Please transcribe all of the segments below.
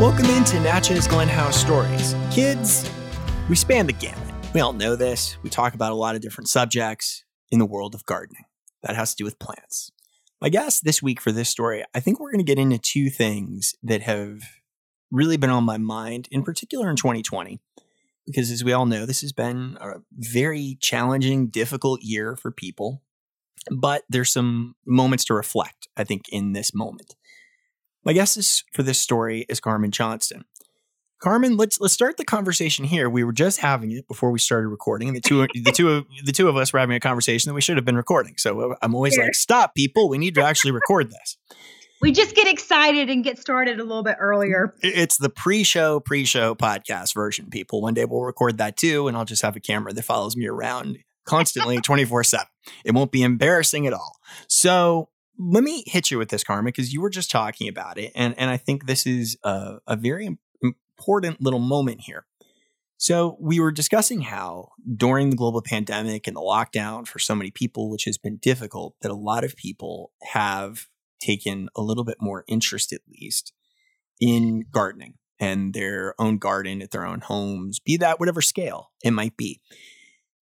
Welcome into Natchez Glen House Stories. Kids, we span the gamut. We all know this. We talk about a lot of different subjects in the world of gardening. That has to do with plants. My guess this week for this story, I think we're going to get into two things that have really been on my mind, in particular in 2020. Because as we all know, this has been a very challenging, difficult year for people. But there's some moments to reflect, I think, in this moment. My guest is, for this story is Carmen Johnston. Carmen, let's let's start the conversation here. We were just having it before we started recording, and the two the two of the two of us were having a conversation that we should have been recording. So uh, I'm always like, "Stop, people! We need to actually record this." We just get excited and get started a little bit earlier. It's the pre-show pre-show podcast version, people. One day we'll record that too, and I'll just have a camera that follows me around constantly, twenty four seven. It won't be embarrassing at all. So let me hit you with this, Carmen, because you were just talking about it, and and I think this is a, a very important little moment here. So we were discussing how during the global pandemic and the lockdown for so many people, which has been difficult, that a lot of people have taken a little bit more interest, at least, in gardening and their own garden at their own homes, be that whatever scale it might be.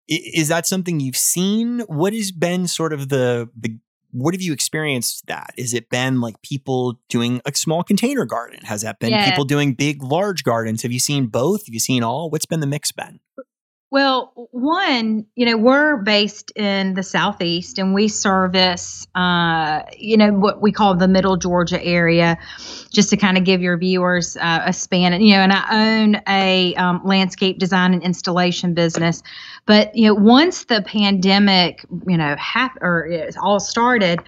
Is that something you've seen? What has been sort of the the what have you experienced that? Is it been like people doing a small container garden? Has that been yeah. people doing big, large gardens? Have you seen both? Have you seen all? What's been the mix been? Well, one, you know, we're based in the southeast, and we service, uh, you know, what we call the Middle Georgia area, just to kind of give your viewers uh, a span. You know, and I own a um, landscape design and installation business. But you know, once the pandemic, you know, hap- or it all started,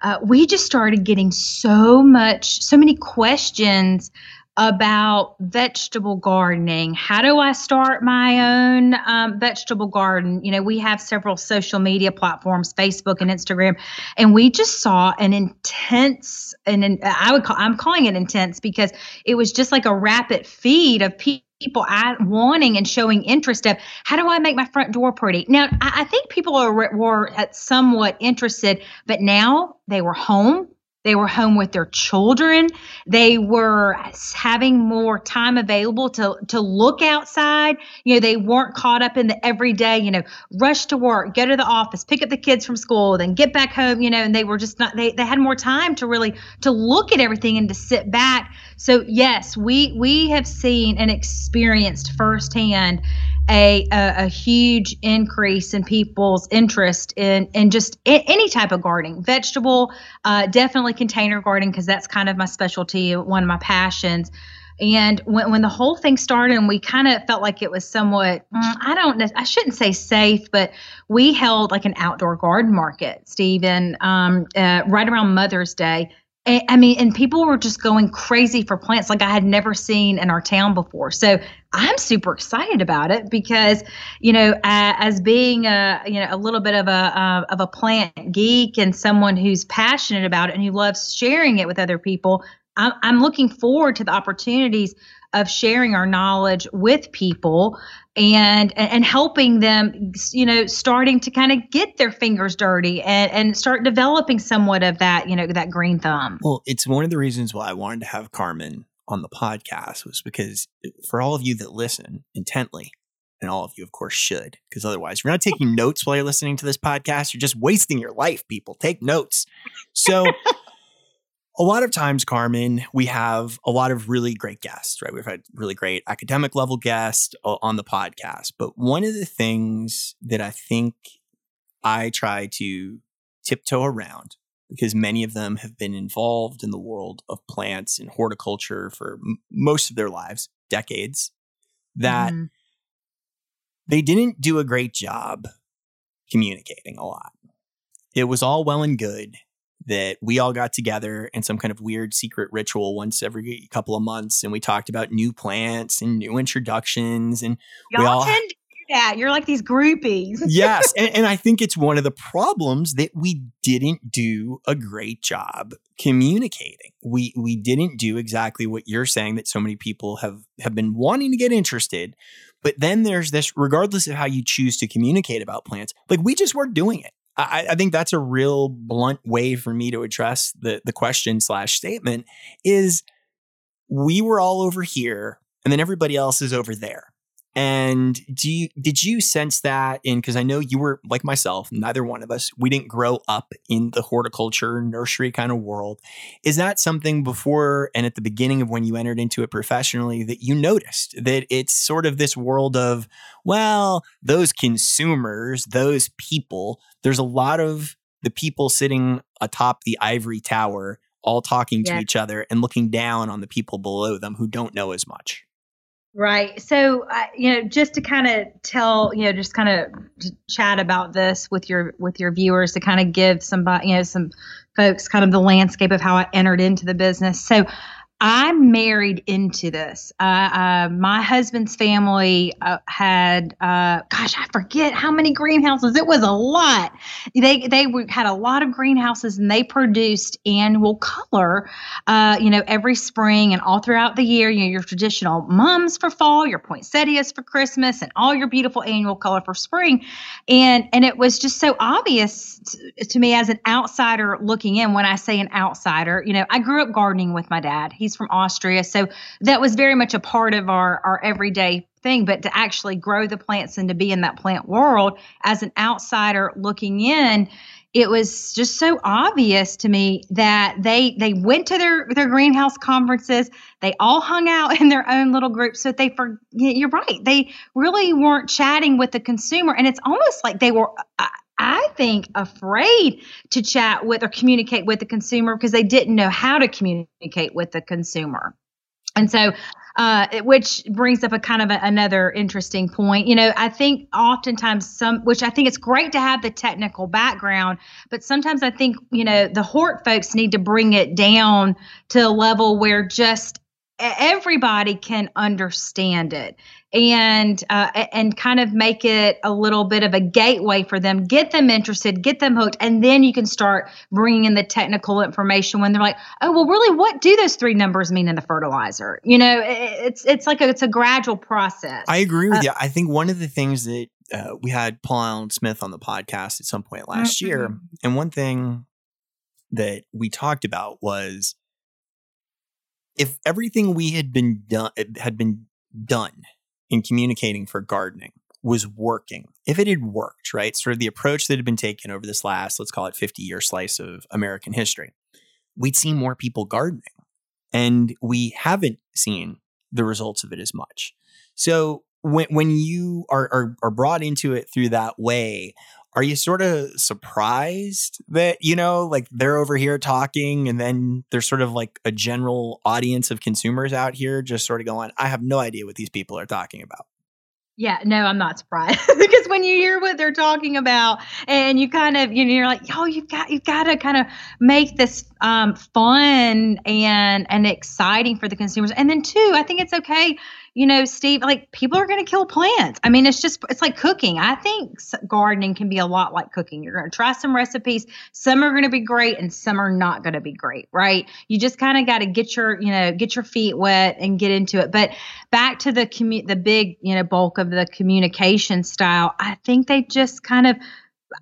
uh, we just started getting so much, so many questions about vegetable gardening. How do I start my own um, vegetable garden? You know, we have several social media platforms, Facebook and Instagram, and we just saw an intense, and I would call, I'm calling it intense because it was just like a rapid feed of people people wanting and showing interest of how do I make my front door pretty? Now, I, I think people are were somewhat interested, but now they were home. They were home with their children. They were having more time available to, to look outside. You know, they weren't caught up in the everyday, you know, rush to work, go to the office, pick up the kids from school, then get back home, you know, and they were just not, they, they had more time to really, to look at everything and to sit back. So yes, we, we have seen and experienced firsthand a, a, a, huge increase in people's interest in, in just any type of gardening, vegetable, uh, definitely container gardening, because that's kind of my specialty, one of my passions. And when, when the whole thing started, and we kind of felt like it was somewhat, mm, I don't know, I shouldn't say safe, but we held like an outdoor garden market, Stephen, um, uh, right around Mother's Day I mean, and people were just going crazy for plants like I had never seen in our town before. So I'm super excited about it because, you know, uh, as being a you know a little bit of a uh, of a plant geek and someone who's passionate about it and who loves sharing it with other people, I'm, I'm looking forward to the opportunities of sharing our knowledge with people and and helping them you know starting to kind of get their fingers dirty and and start developing somewhat of that you know that green thumb. Well it's one of the reasons why i wanted to have carmen on the podcast was because uh, for all of you that listen intently and all of you of course should because otherwise you're not taking notes while you're listening to this podcast you're just wasting your life people take notes so a lot of times, Carmen, we have a lot of really great guests, right? We've had really great academic level guests uh, on the podcast. But one of the things that I think I try to tiptoe around, because many of them have been involved in the world of plants and horticulture for m- most of their lives, decades, that mm. they didn't do a great job communicating a lot. It was all well and good that we all got together in some kind of weird secret ritual once every couple of months and we talked about new plants and new introductions and Y'all we all tend that. You're like these groupies. yes. And, and I think it's one of the problems that we didn't do a great job communicating. We we didn't do exactly what you're saying that so many people have have been wanting to get interested. But then there's this, regardless of how you choose to communicate about plants, like we just weren't doing it. I, I think that's a real blunt way for me to address the the question slash statement is we were all over here and then everybody else is over there. And do you did you sense that in because I know you were like myself, neither one of us, we didn't grow up in the horticulture nursery kind of world. Is that something before and at the beginning of when you entered into it professionally that you noticed that it's sort of this world of, well, those consumers, those people, there's a lot of the people sitting atop the ivory tower all talking to yeah. each other and looking down on the people below them who don't know as much. Right. So, uh, you know, just to kind of tell, you know, just kind of chat about this with your with your viewers to kind of give somebody, you know, some folks kind of the landscape of how I entered into the business. So, I married into this. Uh, uh, my husband's family uh, had, uh, gosh, I forget how many greenhouses. It was a lot. They they had a lot of greenhouses, and they produced annual color. Uh, you know, every spring and all throughout the year. You know, your traditional mums for fall, your poinsettias for Christmas, and all your beautiful annual color for spring. And and it was just so obvious to, to me as an outsider looking in. When I say an outsider, you know, I grew up gardening with my dad. He He's from Austria. So that was very much a part of our, our everyday thing. But to actually grow the plants and to be in that plant world as an outsider looking in, it was just so obvious to me that they they went to their their greenhouse conferences they all hung out in their own little groups so they for you're right they really weren't chatting with the consumer and it's almost like they were uh, I think, afraid to chat with or communicate with the consumer because they didn't know how to communicate with the consumer. And so, uh, which brings up a kind of a, another interesting point. You know, I think oftentimes some, which I think it's great to have the technical background, but sometimes I think, you know, the Hort folks need to bring it down to a level where just everybody can understand it and uh, and kind of make it a little bit of a gateway for them get them interested get them hooked and then you can start bringing in the technical information when they're like oh well really what do those three numbers mean in the fertilizer? You know it's it's like a, it's a gradual process. I agree with uh, you i think one of the things that uh, we had paul allen smith on the podcast at some point last mm-hmm. year and one thing that we talked about was if everything we had been done had been done in communicating for gardening was working, if it had worked, right? Sort of the approach that had been taken over this last, let's call it 50 year slice of American history, we'd see more people gardening. And we haven't seen the results of it as much. So when when you are, are, are brought into it through that way, are you sort of surprised that you know like they're over here talking and then there's sort of like a general audience of consumers out here just sort of going i have no idea what these people are talking about yeah, no, I'm not surprised because when you hear what they're talking about, and you kind of, you know, you're like, oh, you've got, you've got to kind of make this um, fun and and exciting for the consumers. And then two, I think it's okay you know, Steve, like people are going to kill plants. I mean, it's just, it's like cooking. I think gardening can be a lot like cooking. You're going to try some recipes. Some are going to be great and some are not going to be great, right? You just kind of got to get your, you know, get your feet wet and get into it. But back to the commu- the big, you know, bulk of the communication style, I think they just kind of,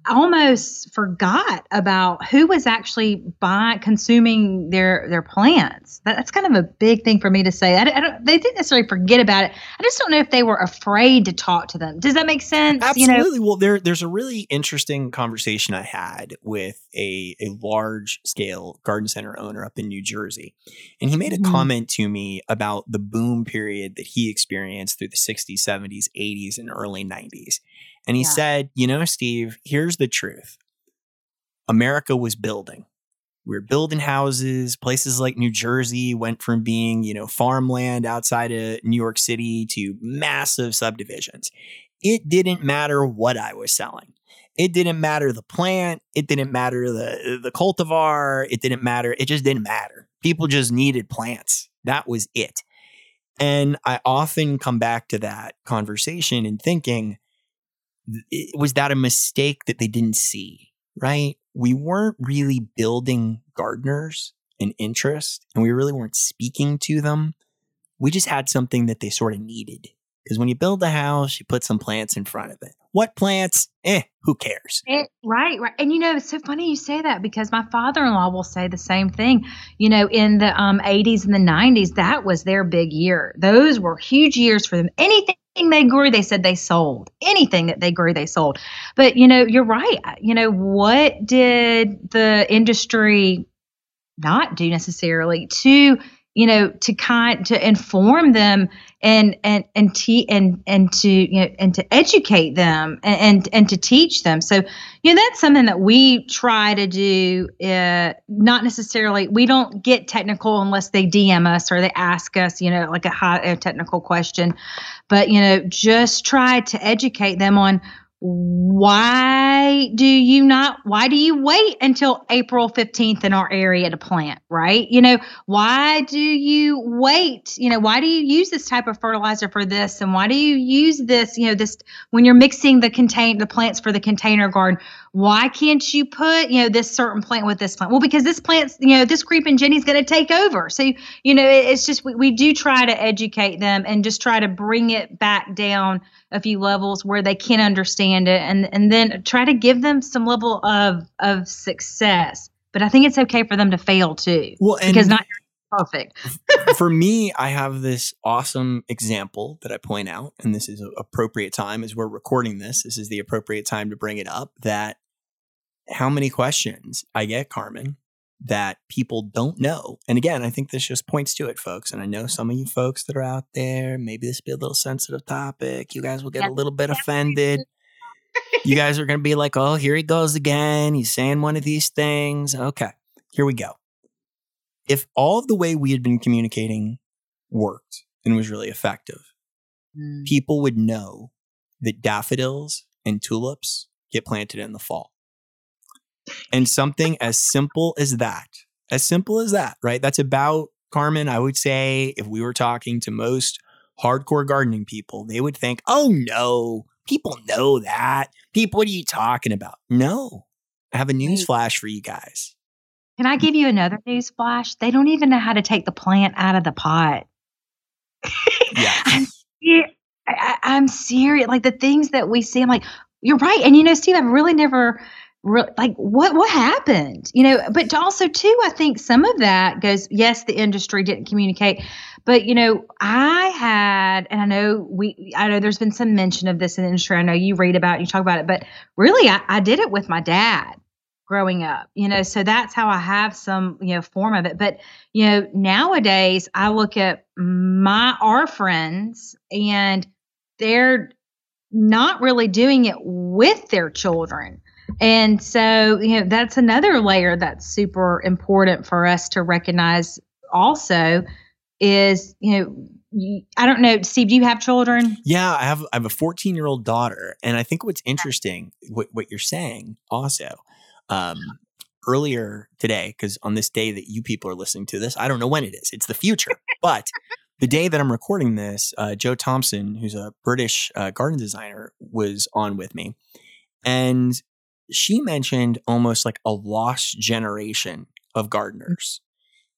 almost forgot about who was actually buying consuming their their plants. That, that's kind of a big thing for me to say. I, I don't, they didn't necessarily forget about it. I just don't know if they were afraid to talk to them. Does that make sense? Absolutely you know? well there there's a really interesting conversation i had with a a large scale garden center owner up in new jersey and he made a mm-hmm. comment to me about the boom period that he experienced through the 60s 70s 80s and early 90s and he yeah. said, You know, Steve, here's the truth America was building. We were building houses. Places like New Jersey went from being, you know, farmland outside of New York City to massive subdivisions. It didn't matter what I was selling. It didn't matter the plant. It didn't matter the the cultivar. It didn't matter. It just didn't matter. People just needed plants. That was it. And I often come back to that conversation and thinking, was that a mistake that they didn't see, right? We weren't really building gardeners an interest and we really weren't speaking to them. We just had something that they sort of needed. Because when you build a house, you put some plants in front of it. What plants? Eh, who cares? It, right, right. And you know, it's so funny you say that because my father in law will say the same thing. You know, in the um, 80s and the 90s, that was their big year. Those were huge years for them. Anything they grew, they said they sold. Anything that they grew, they sold. But, you know, you're right. You know, what did the industry not do necessarily to you know to kind to inform them and and and te- and and to you know and to educate them and, and and to teach them. So you know that's something that we try to do uh, not necessarily we don't get technical unless they dm us or they ask us you know like a high a technical question. But you know just try to educate them on why do you not why do you wait until April 15th in our area to plant, right? You know, why do you wait? You know, why do you use this type of fertilizer for this and why do you use this, you know, this when you're mixing the contain the plants for the container garden, why can't you put, you know, this certain plant with this plant? Well, because this plant's, you know, this creeping Jenny's going to take over. So, you know, it's just we, we do try to educate them and just try to bring it back down a few levels where they can understand it and and then try to give them some level of of success. But i think it's okay for them to fail too well because not perfect. For me i have this awesome example that i point out and this is appropriate time as we're recording this. This is the appropriate time to bring it up that how many questions i get carmen that people don't know. And again, I think this just points to it, folks. And I know some of you folks that are out there, maybe this be a little sensitive topic. You guys will get a little bit offended. you guys are going to be like, oh, here he goes again. He's saying one of these things. Okay, here we go. If all of the way we had been communicating worked and was really effective, mm. people would know that daffodils and tulips get planted in the fall. And something as simple as that, as simple as that, right? That's about, Carmen, I would say, if we were talking to most hardcore gardening people, they would think, oh no, people know that. People, what are you talking about? No, I have a news flash for you guys. Can I give you another news flash? They don't even know how to take the plant out of the pot. yeah. I'm, I, I'm serious. Like the things that we see, I'm like, you're right. And you know, Steve, I've really never like what what happened? You know but also too i think some of that goes yes the industry didn't communicate but you know i had and i know we i know there's been some mention of this in the industry. I know you read about it you talk about it but really I, I did it with my dad growing up you know so that's how i have some you know form of it. But you know nowadays i look at my our friends and they're not really doing it with their children and so, you know, that's another layer that's super important for us to recognize also is, you know, I don't know, Steve, do you have children? Yeah, I have I have a 14-year-old daughter and I think what's interesting what what you're saying also um earlier today cuz on this day that you people are listening to this, I don't know when it is. It's the future. but the day that I'm recording this, uh, Jo Thompson, who's a British uh, garden designer, was on with me. And she mentioned almost like a lost generation of gardeners.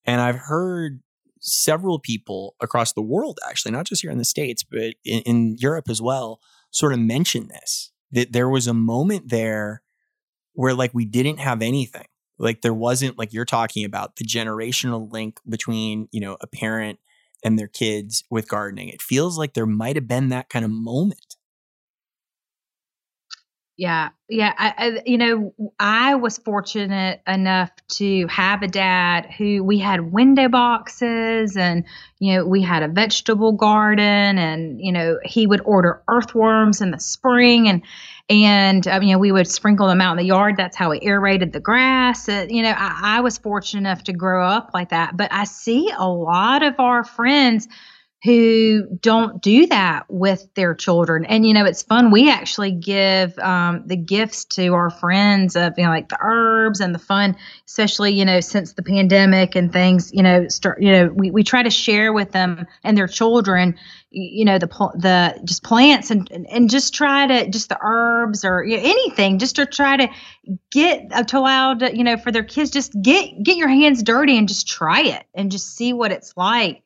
And I've heard several people across the world, actually, not just here in the States, but in, in, Europe as well, sort of mention this that there was a moment there where like we didn't have anything. Like there wasn't like you're talking about the generational link between, you know, a parent and their kids with gardening. It feels like there might have been that kind of moment. Yeah, yeah. I, I, you know, I was fortunate enough to have a dad who we had window boxes, and you know, we had a vegetable garden, and you know, he would order earthworms in the spring, and and um, you know, we would sprinkle them out in the yard. That's how we aerated the grass. Uh, you know, I, I was fortunate enough to grow up like that, but I see a lot of our friends who don't do that with their children. And you know, it's fun. We actually give um, the gifts to our friends of you know, like the herbs and the fun, especially you know, since the pandemic and things. You know, start. You know, we, we try to share with them and their children. You know, the the just plants and and just try to just the herbs or you know, anything, just to try to get uh, to allow to, you know for their kids just get get your hands dirty and just try it and just see what it's like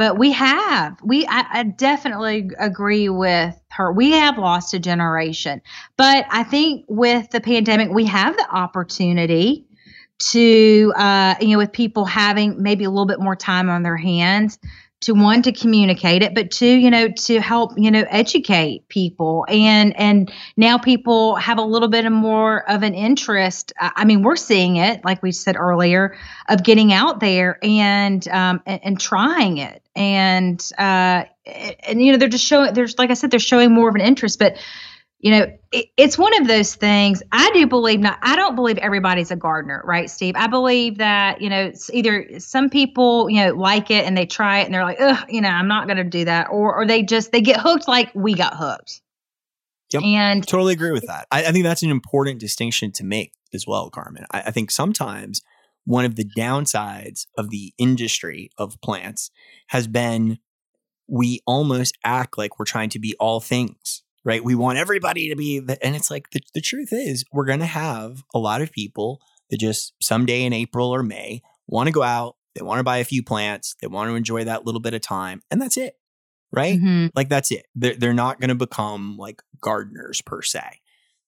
but we have we I, I, definitely agree with her. We have lost a generation. But i think with the pandemic we have the opportunity to uh, you know with people having maybe a little bit more time on their hands to one to communicate it but two you know to help you know educate people. And and now people have a little bit of more of an interest i mean we're seeing it like we said earlier of getting out there and um and, and trying it. And uh and you know they're just showing there's like i said they're showing more of an interest but you know it, it's one of those things i do believe not i don't believe everybody's a gardener right steve i believe that you know it's either some people you know like it and they try it and they're like ugh you know i'm not going to do that or or they just they get hooked like we got hooked Yep. And totally agree with that. I, I, think that's an important distinction to make as well, Carmen. I, I think sometimes one of the downsides of the industry of plants has been we almost act like we're trying to be all things right? We want everybody to be, the, and it's like the, the truth is, we're going to have a lot of people that just someday in April or May want to go out, they want to buy a few plants, they want to enjoy that little bit of time, and that's it, right? Mm-hmm. Like that's it. They're, they're not going to become like gardeners per se,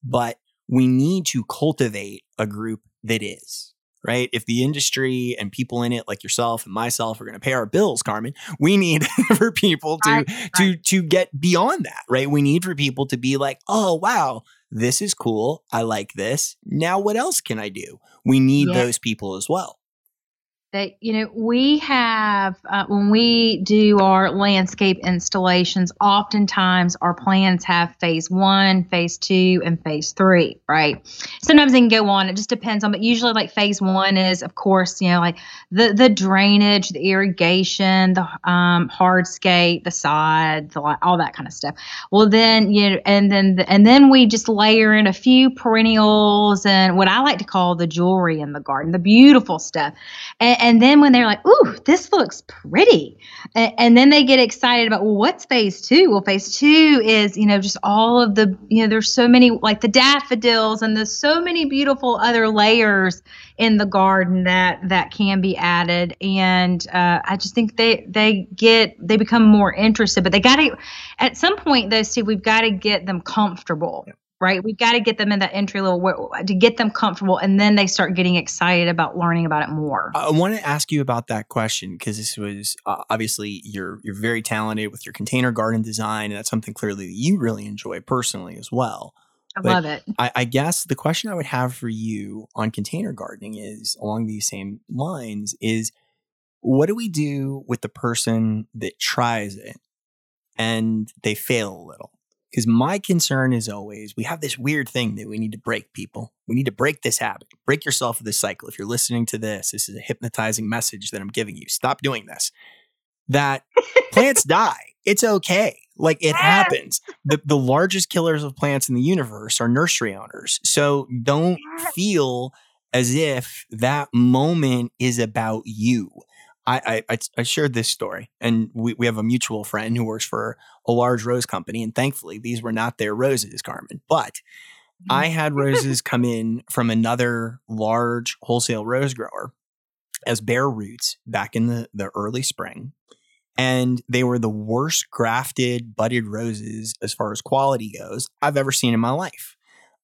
but we need to cultivate a group that is right? If the industry and people in it, like yourself and myself, are going to pay our bills, Carmen, we need for people to right, to to get beyond that, right? We need for people to be like, oh wow, this is cool. I like this. Now, what else can I do? We need yeah. those people as well that you know we have uh, when we do our landscape installations oftentimes our plans have phase one phase two and phase three right? Sometimes they can go on it just depends on but usually like phase one is of course you know like the the drainage the irrigation the um, hardscape the sod the, all that kind of stuff. Well then you know and then the, and then we just layer in a few perennials and what i like to call the jewelry in the garden the beautiful stuff. And, and then when they're like, "Ooh, this looks pretty," and, and, then they get excited about, "Well, what's phase two? Well, phase two is you know just all of the you know there's so many like the daffodils and there's so many beautiful other layers in the garden that that can be added, and uh, I just think they they get they become more interested, but they got to at some point though, Steve, we've got to get them comfortable. Yeah right? We've got to get them in that entry level to get them comfortable, and then they start getting excited about learning about it more. I want to ask you about that question because this was uh, obviously you're you're very talented with your container garden design, and that's something clearly that you really enjoy personally as well. I but love it. I, I guess the question I would have for you on container gardening is along these same lines: is what do we do with the person that tries it and they fail a little? Because my concern is always we have this weird thing that we need to break people. We need to break this habit, break yourself of this cycle. If you're listening to this, this is a hypnotizing message that I'm giving you. Stop doing this. That plants die. It's okay. Like it happens. The, the largest killers of plants in the universe are nursery owners. So don't feel as if that moment is about you. I, I, I shared this story, and we, we have a mutual friend who works for a large rose company, and thankfully these were not their roses, Carmen. But I mm. had roses come in from another large wholesale rose grower as bare roots back in the, the early spring. And they were the worst grafted budded roses as far as quality goes I've ever seen in my life.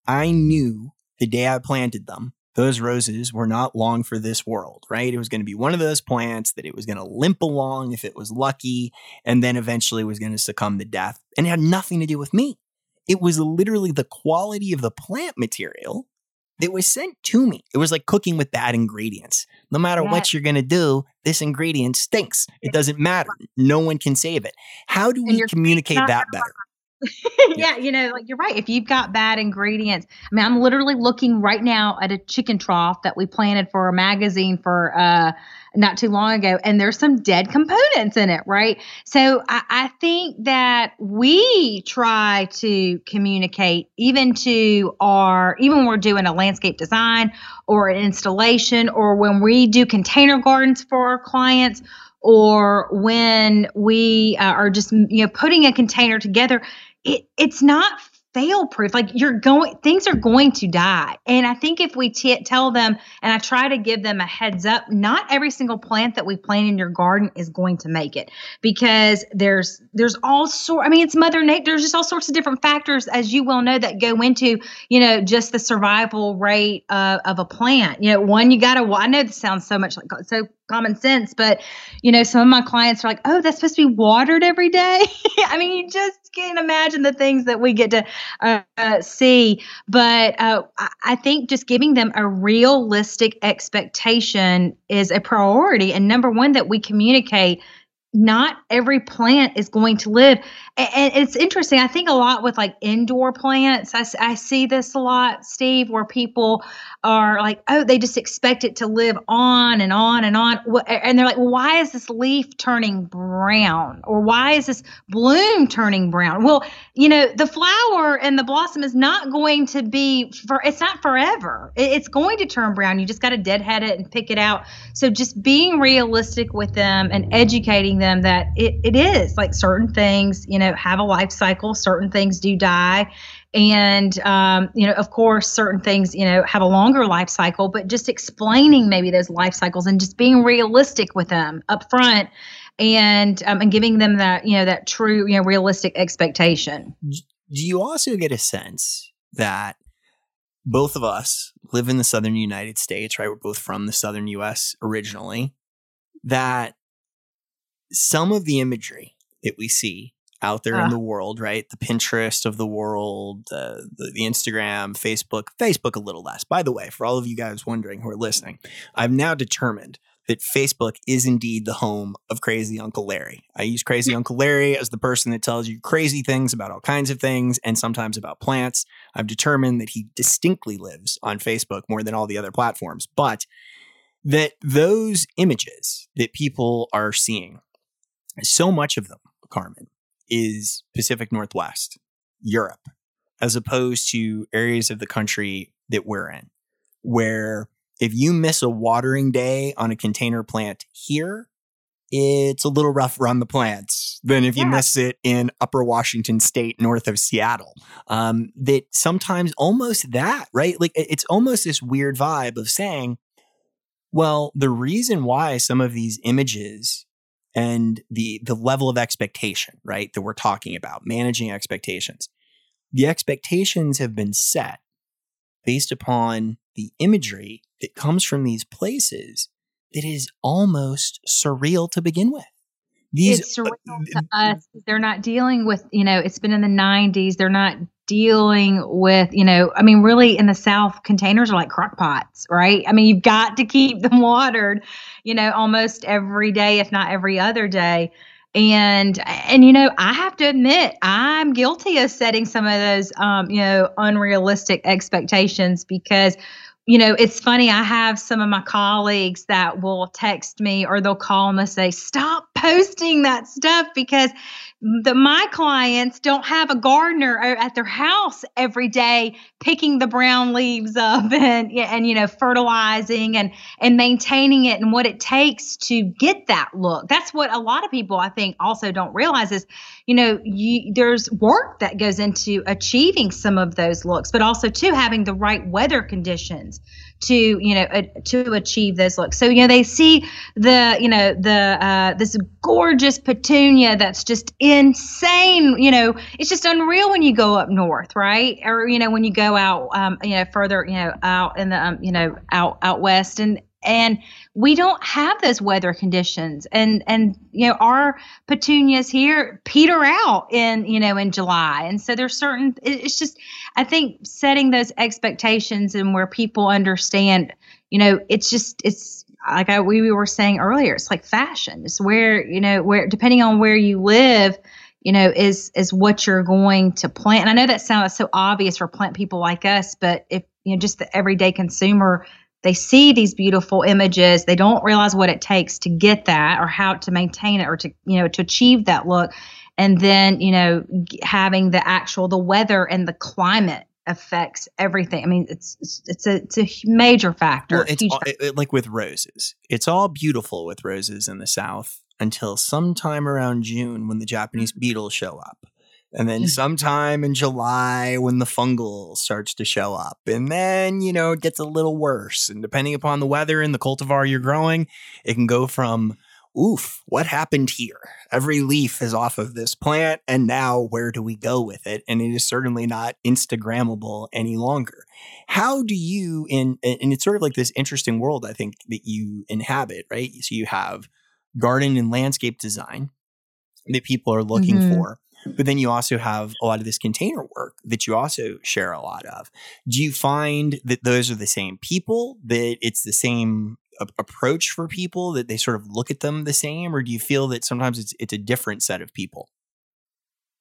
I knew the day I planted them those roses were not long for this world, right? It was going to be one of those plants that it was going to limp along if it was lucky, and then eventually was going to succumb to death. And it had nothing to do with me. It was literally the quality of the plant material that was sent to me. It was like cooking with bad ingredients. No matter what you're going to do, this ingredient stinks. It doesn't matter. No one can save it. How do we communicate that better? yeah, you know, like you're right. If you've got bad ingredients, I mean, I'm literally looking right now at a chicken trough that we planted for a magazine for uh not too long ago, and there's some dead components in it, right? So I, I think that we try to communicate even to our even when we're doing a landscape design or an installation or when we do container gardens for our clients or when we uh, are just you know putting a container together it, it's not fail proof. Like you're going, things are going to die. And I think if we t- tell them, and I try to give them a heads up, not every single plant that we plant in your garden is going to make it because there's there's all sort. I mean, it's Mother Nature. There's just all sorts of different factors, as you well know, that go into you know just the survival rate of a plant. You know, one you got to. I know this sounds so much like so common sense, but you know, some of my clients are like, "Oh, that's supposed to be watered every day." I mean, you just can't imagine the things that we get to uh, uh, see. But uh, I think just giving them a realistic expectation is a priority, and number one, that we communicate not every plant is going to live. And it's interesting. I think a lot with like indoor plants. I, I see this a lot, Steve, where people are like, oh, they just expect it to live on and on and on. And they're like, well, why is this leaf turning brown? Or why is this bloom turning brown? Well, you know, the flower and the blossom is not going to be for, it's not forever. It's going to turn brown. You just got to deadhead it and pick it out. So just being realistic with them and educating them that it, it is like certain things, you know, have a life cycle, certain things do die. And, um, you know, of course, certain things, you know, have a longer life cycle, but just explaining maybe those life cycles and just being realistic with them up front and, um, and giving them that, you know, that true, you know, realistic expectation. Do you also get a sense that both of us live in the southern United States, right? We're both from the southern US originally. That some of the imagery that we see out there uh. in the world, right? The Pinterest of the world, uh, the, the Instagram, Facebook, Facebook a little less. By the way, for all of you guys wondering who are listening, I've now determined that Facebook is indeed the home of Crazy Uncle Larry. I use Crazy Uncle Larry as the person that tells you crazy things about all kinds of things and sometimes about plants. I've determined that he distinctly lives on Facebook more than all the other platforms, but that those images that people are seeing so much of them, Carmen, is Pacific Northwest, Europe, as opposed to areas of the country that we're in, where if you miss a watering day on a container plant here, it's a little rougher on the plants than if you yeah. miss it in upper Washington state north of Seattle. Um, that sometimes almost that, right? Like it's almost this weird vibe of saying, well, the reason why some of these images and the the level of expectation, right, that we're talking about, managing expectations. The expectations have been set based upon the imagery that comes from these places that is almost surreal to begin with. These, it's surreal uh, to us. They're not dealing with, you know, it's been in the 90s. They're not dealing with, you know, I mean, really in the South, containers are like crock pots, right? I mean, you've got to keep them watered, you know, almost every day, if not every other day. And and you know, I have to admit, I'm guilty of setting some of those um, you know, unrealistic expectations because you know, it's funny. I have some of my colleagues that will text me or they'll call and say, "Stop posting that stuff because the my clients don't have a gardener uh, at their house every day picking the brown leaves up and and you know fertilizing and and maintaining it and what it takes to get that look. That's what a lot of people i think also don't realize is you know you, there's work that goes into achieving some of those looks but also too having the right weather conditions to you know to achieve those looks. So you know they see the you know the uh, this gorgeous petunia that's just insane. You know it's just unreal when you go up north, right? Or you know when you go out um, you know further you know out in the um, you know out out west and and we don't have those weather conditions. And and you know our petunias here peter out in you know in july. And so there's certain it's just i think setting those expectations and where people understand you know it's just it's like I, we were saying earlier it's like fashion. It's where you know where depending on where you live you know is is what you're going to plant. And i know that sounds so obvious for plant people like us but if you know just the everyday consumer they see these beautiful images they don't realize what it takes to get that or how to maintain it or to you know to achieve that look and then you know having the actual the weather and the climate affects everything. I mean, it's it's, a it's a major factor. Well, it's all, it, like with roses. It's all beautiful with roses in the South until sometime around June when the Japanese mm-hmm. beetles show up. And then sometime in July when the fungal starts to show up. And then, you know, it gets a little worse. And depending upon the weather and the cultivar you're growing, it can go from oof, what happened here? Every leaf is off of this plant, and now where do we go with it? And it is certainly not Instagrammable any longer. How do you, in, and it's sort of like this interesting world, I think, that you inhabit, right? So you have garden and landscape design that people are looking mm-hmm. for. But then you also have a lot of this container work that you also share a lot of. Do you find that those are the same people, that it's the same approach for people that they sort of look at them the same, or do you feel that sometimes it's it's a different set of people?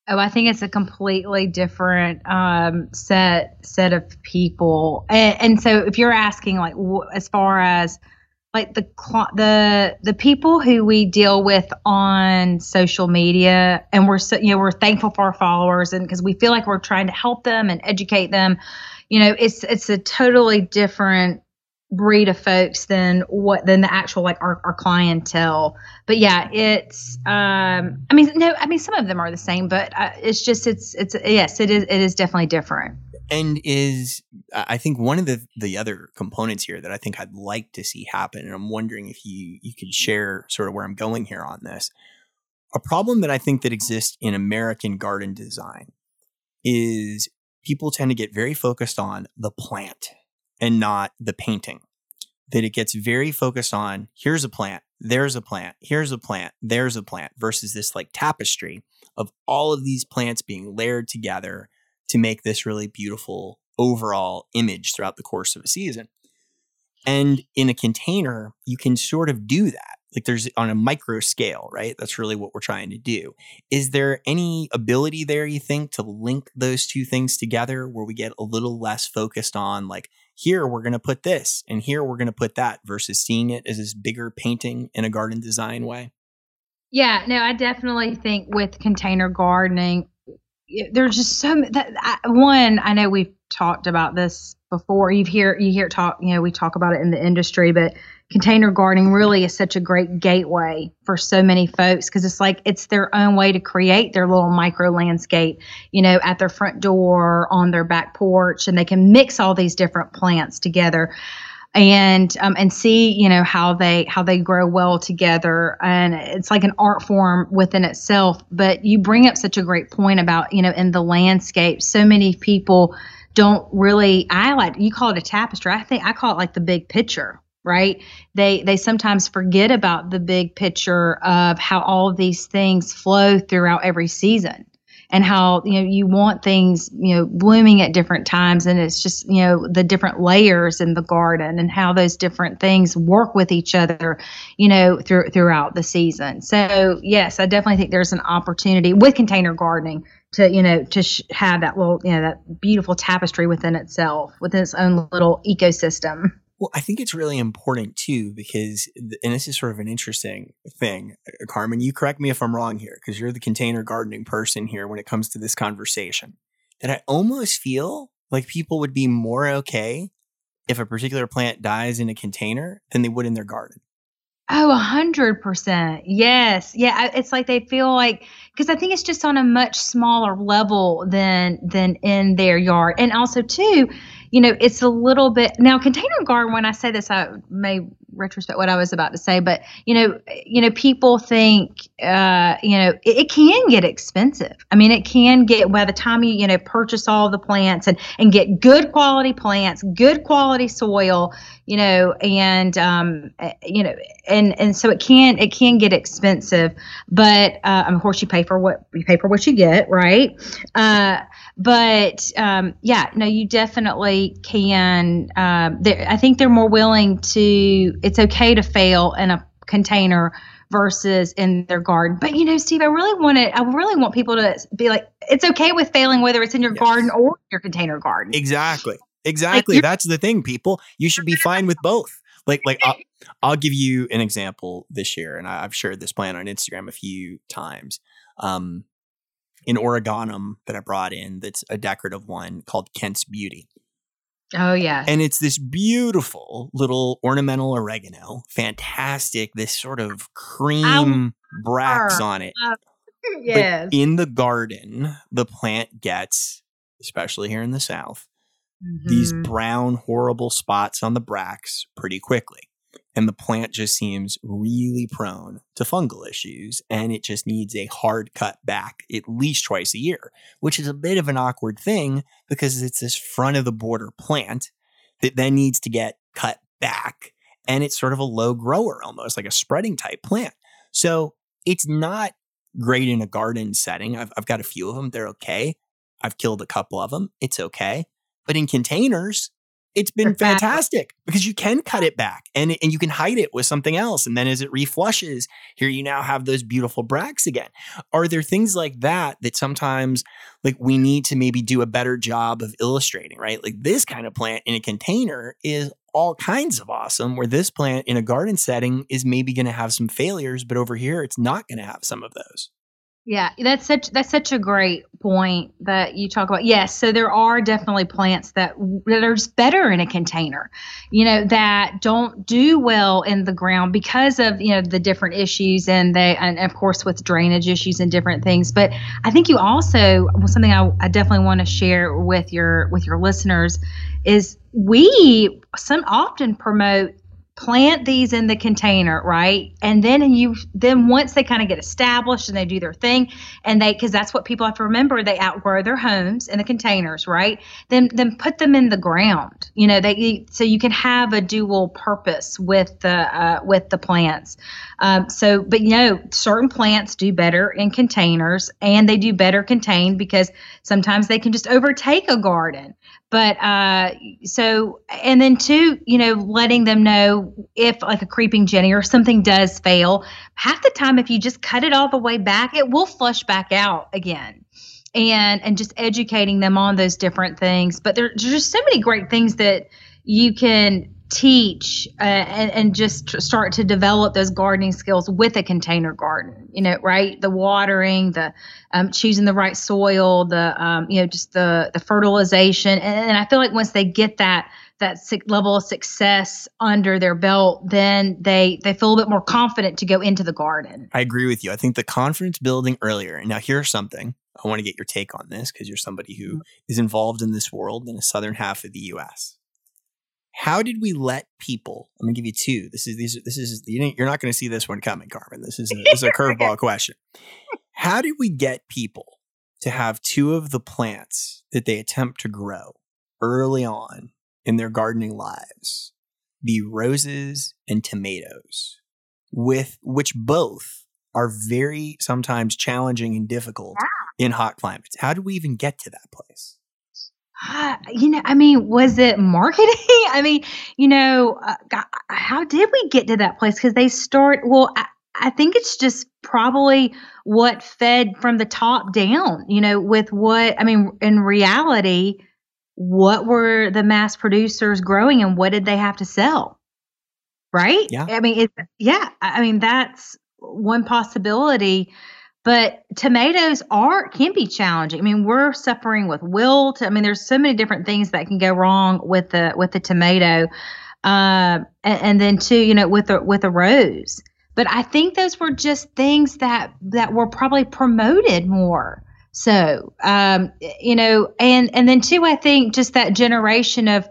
Oh, I think it's a completely different um, set set of people, and, and, so if you're asking like as far as like the the the people who we deal with on social media, and we're so, you know we're thankful for our followers, and because we feel like we're trying to help them and educate them, you know, it's it's a totally different breed of folks than what than the actual like our, our clientele. But yeah it's um i mean no i mean some of them are the same but uh, it's just it's it's yes it is it is definitely different and is i think one of the the other components here that i think i'd like to see happen and i'm wondering if you you could share sort of where i'm going here on this a problem that i think that exists in american garden design is people tend to get very focused on the plant and not the painting. That it gets very focused on here's a plant, there's a plant, here's a plant, there's a plant, versus this like tapestry of all of these plants being layered together to make this really beautiful overall image throughout the course of a season. And in a container, you can sort of do that like there's on a micro scale, right? That's really what we're trying to do. Is there any ability there you think to link those two things together where we get a little less focused on like here we're going to put this and here we're going to put that versus seeing it as this bigger painting in a garden design way? Yeah, no, I definitely think with container gardening there's just so that I, one I know we've talked about this before. You hear you hear talk, you know, we talk about it in the industry, but container gardening really is such a great gateway for so many folks because it's like it's their own way to create their little micro landscape, you know, at their front door, on their back porch, and they can mix all these different plants together and um, and see you know how they how they grow well together. And it's like an art form within itself but you bring up such a great point about you know in the landscape so many people don't really i like you call it a tapestry. I think i call it like the big picture right? They they sometimes forget about the big picture of how all of these things flow throughout every season and how you know you want things you know blooming at different times and it's just you know the different layers in the garden and how those different things work with each other you know through, throughout the season. So yes i definitely think there's an opportunity with container gardening to you know to sh- have that little you know that beautiful tapestry within itself within its own little ecosystem well, I think it's really important too because, and this is sort of an interesting thing, uh, Carmen. You correct me if I'm wrong here because you're the container gardening person here when it comes to this conversation. That I almost feel like people would be more okay if a particular plant dies in a container than they would in their garden. Oh, a hundred percent. Yes. Yeah. It's like they feel like, cause I think it's just on a much smaller level than, than in their yard. And also too, you know, it's a little bit now container garden. When I say this, I may retrospect what I was about to say, but you know, you know, people think, uh, you know, it, it, can get expensive. I mean, it can get by the time you you know purchase all the plants and and get good quality plants, good quality soil, you know, and um, eh, you know, and and so it can it can get expensive, but uh, of course you pay for what you pay for what you get, right? Uh, but um, yeah, no, you definitely can. Um, I think they're more willing to. It's okay to fail in a container versus in their garden. But you know, Steve, I really want to. I really want people to be like, it's okay with failing, whether it's in your yes. garden or your container garden. Exactly. Exactly. Like, That's the thing, people. You should be fine with both. Like, like I'll, I'll give you an example this year, and I've shared this plan on Instagram a few times. Um, an origanum that I brought in that's a decorative one called Kent's Beauty. Oh yeah. And it's this beautiful little ornamental oregano. Fantastic. This sort of cream bracts on it. yes. But in the garden, the plant gets, especially here in the South, mm-hmm. these brown, horrible spots on the bracts pretty quickly. And the plant just seems really prone to fungal issues. And it just needs a hard cut back at least twice a year, which is a bit of an awkward thing because it's this front of the border plant that then needs to get cut back. And it's sort of a low grower, almost like a spreading type plant. So it's not great in a garden setting. I've, I've got a few of them. They're okay. I've killed a couple of them. It's okay. But in containers, it's been fantastic because you can cut it back and, and you can hide it with something else. And then as it reflushes, here you now have those beautiful bracts again. Are there things like that that sometimes like we need to maybe do a better job of illustrating, right? Like this kind of plant in a container is all kinds of awesome, where this plant in a garden setting is maybe going to have some failures, but over here it's not going to have some of those. Yeah, that's such that's such a great point that you talk about. Yes, so there are definitely plants that that are better in a container, you know, that don't do well in the ground because of you know the different issues and they and of course with drainage issues and different things. But I think you also something I, I definitely want to share with your with your listeners is we some often promote plant these in the container right? And then you then once they kind of get established and they do their thing and they because that's what people have to remember they outgrow their homes in the containers right? Then then put them in the ground you know they so you can have a dual purpose with the uh, with the plants. Um, so but you know certain plants do better in containers and they do better contained because sometimes they can just overtake a garden but uh so and then two you know letting them know if like a creeping jenny or something does fail half the time if you just cut it all the way back it will flush back out again. And and just educating them on those different things. But there's just so many great things that you can teach uh, and, and just start to develop those gardening skills with a container garden you know right? The watering the um, choosing the right soil the um, you know just the the fertilization. And, and i feel like once they get that that level of success under their belt then they they feel a bit more confident to go into the garden. I agree with you. I think the confidence building earlier. And now here's something. I want to get your take on this because you're somebody who mm-hmm. involved in this world in the southern half of the us how did we let people? I'm gonna give you two. This is these. This is you're not going to see this one coming, Carmen. This is a, this is a curveball question. How did we get people to have two of the plants that they attempt to grow early on in their gardening lives be roses and tomatoes, with which both are very sometimes challenging and difficult in hot climates? How did we even get to that place? you know, I mean, was it marketing? I mean, you know, uh, God, how did we get to that place? Because they start, well, I, I think it's just probably what fed from the top down, you know, with what, I mean, in reality, what were the mass producers growing and what did they have to sell? Right? Yeah. I mean, it's, yeah. I mean, that's one possibility but tomatoes are can be challenging. I mean, we're suffering with wilt. I mean, there's so many different things that can go wrong with the with the tomato, uh, and, and, then too, you know, with a with a rose. But I think those were just things that that were probably promoted more. So, um, you know, and and then too, I think just that generation of,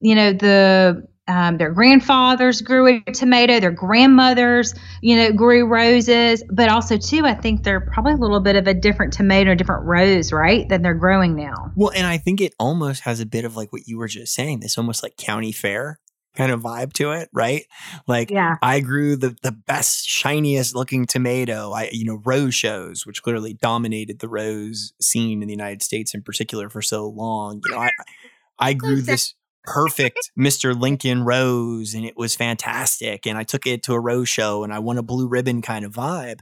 you know, the um, their grandfathers grew a tomato, their grandmothers, you know, grew roses, but also too, I think they're probably a little bit of a different tomato, a different rose, right, than they're growing now. Well, and I think it almost has a bit of like what you were just saying, this almost like county fair kind of vibe to it, right? Like yeah. I grew the the best, shiniest looking tomato. I you know, rose shows, which clearly dominated the rose scene in the United States in particular for so long. You know, I I grew this perfect Mr. Lincoln rose and it was fantastic. And I took it to a rose show and I won a blue ribbon kind of vibe.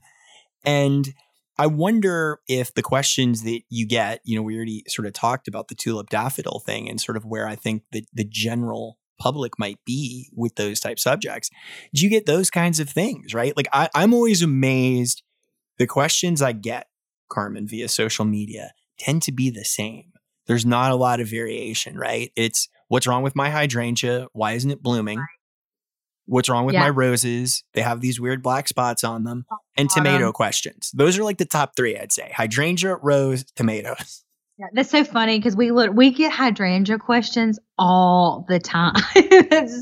And I wonder if the questions that you get, you know, we already sort of talked about the tulip daffodil thing and sort of where I think that the general public might be with those type subjects. Do you get those kinds of things, right? Like I, I'm always amazed the questions I get, Carmen, via social media tend to be the same. There's not a lot of variation, right? It's what's wrong with my hydrangea? Why isn't it blooming? What's wrong with Yeah. my roses? They have these weird black spots on them. Oh, and Bottom. tomato questions. Those are like the top three, I'd say. Hydrangea, rose, tomatoes. Yeah, that's so funny because we look we get hydrangea questions all the time.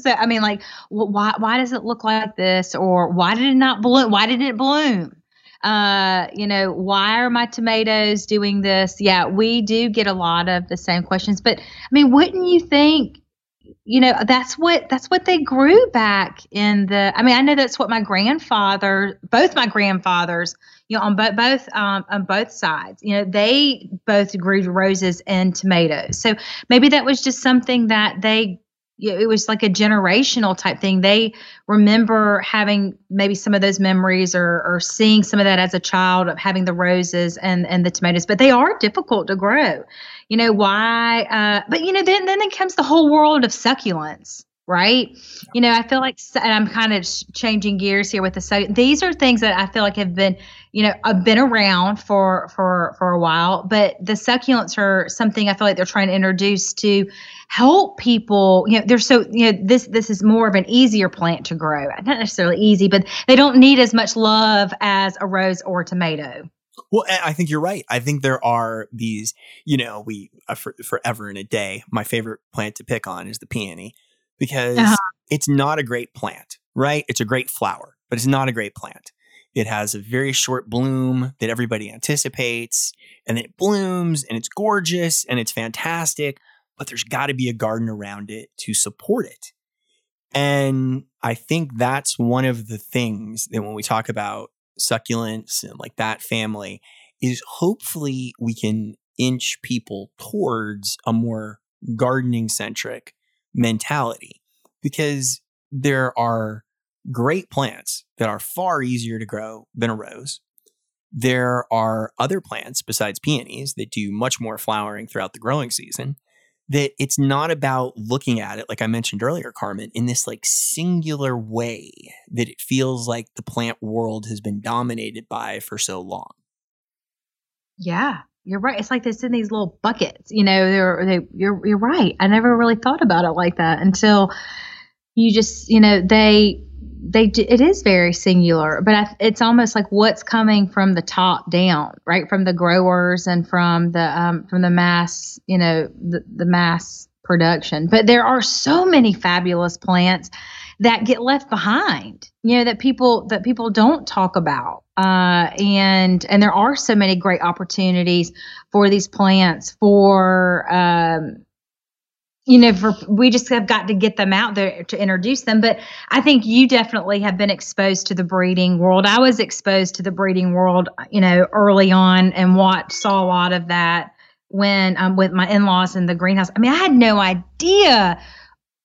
so I mean, like, wh- why why does it look like this, or why did it not bloom? Why didn't it bloom? Uh, you know, why are my tomatoes doing this? Yeah, we do get a lot of the same questions, but I mean, wouldn't you think? You know, that's what that's what they grew back in the. I mean, I know that's what my grandfather, both my grandfathers, you know, on both both um, on both sides. You know, they both grew roses and tomatoes. So maybe that was just something that they. It was like a generational type thing. They remember having maybe some of those memories or, or seeing some of that as a child of having the roses and, and the tomatoes, but they are difficult to grow. You know why? Uh, but you know, then then it comes the whole world of succulents, right? You know, I feel like, and I'm kind of changing gears here with the so these are things that I feel like have been, you know, have been around for for for a while, but the succulents are something I feel like they're trying to introduce to help people. You know, they're so you know this this is more of an easier plant to grow, not necessarily easy, but they don't need as much love as a rose or a tomato. Well, I think you're right. I think there are these, you know, we uh, for, forever in a day. My favorite plant to pick on is the peony because Uh-huh. it's not a great plant, right? It's a great flower, but it's not a great plant. It has a very short bloom that everybody anticipates, and then it blooms and it's gorgeous and it's fantastic, but there's got to be a garden around it to support it. And I think that's one of the things that when we talk about succulents and like that family is hopefully we can inch people towards a more gardening centric mentality because there are great plants that are far easier to grow than a rose. There are other plants besides peonies that do much more flowering throughout the growing season. That it's not about looking at it, like I mentioned earlier, Carmen, in this like singular way that it feels like the plant world has been dominated by for so long. Yeah, you're right. It's like it's in these little buckets. You know, they're they. You're you're right. I never really thought about it like that until you just you know they they it is very singular, but I, it's almost like what's coming from the top down, right? From the growers and from the um, from the mass, you know, the, the mass production. But there are so many fabulous plants that get left behind you know that people that people don't talk about uh, and and there are so many great opportunities for these plants for um, you know for we just have got to get them out there to introduce them but i think you definitely have been exposed to the breeding world i was exposed to the breeding world you know early on and watched saw a lot of that when um, with my in-laws in the greenhouse i mean i had no idea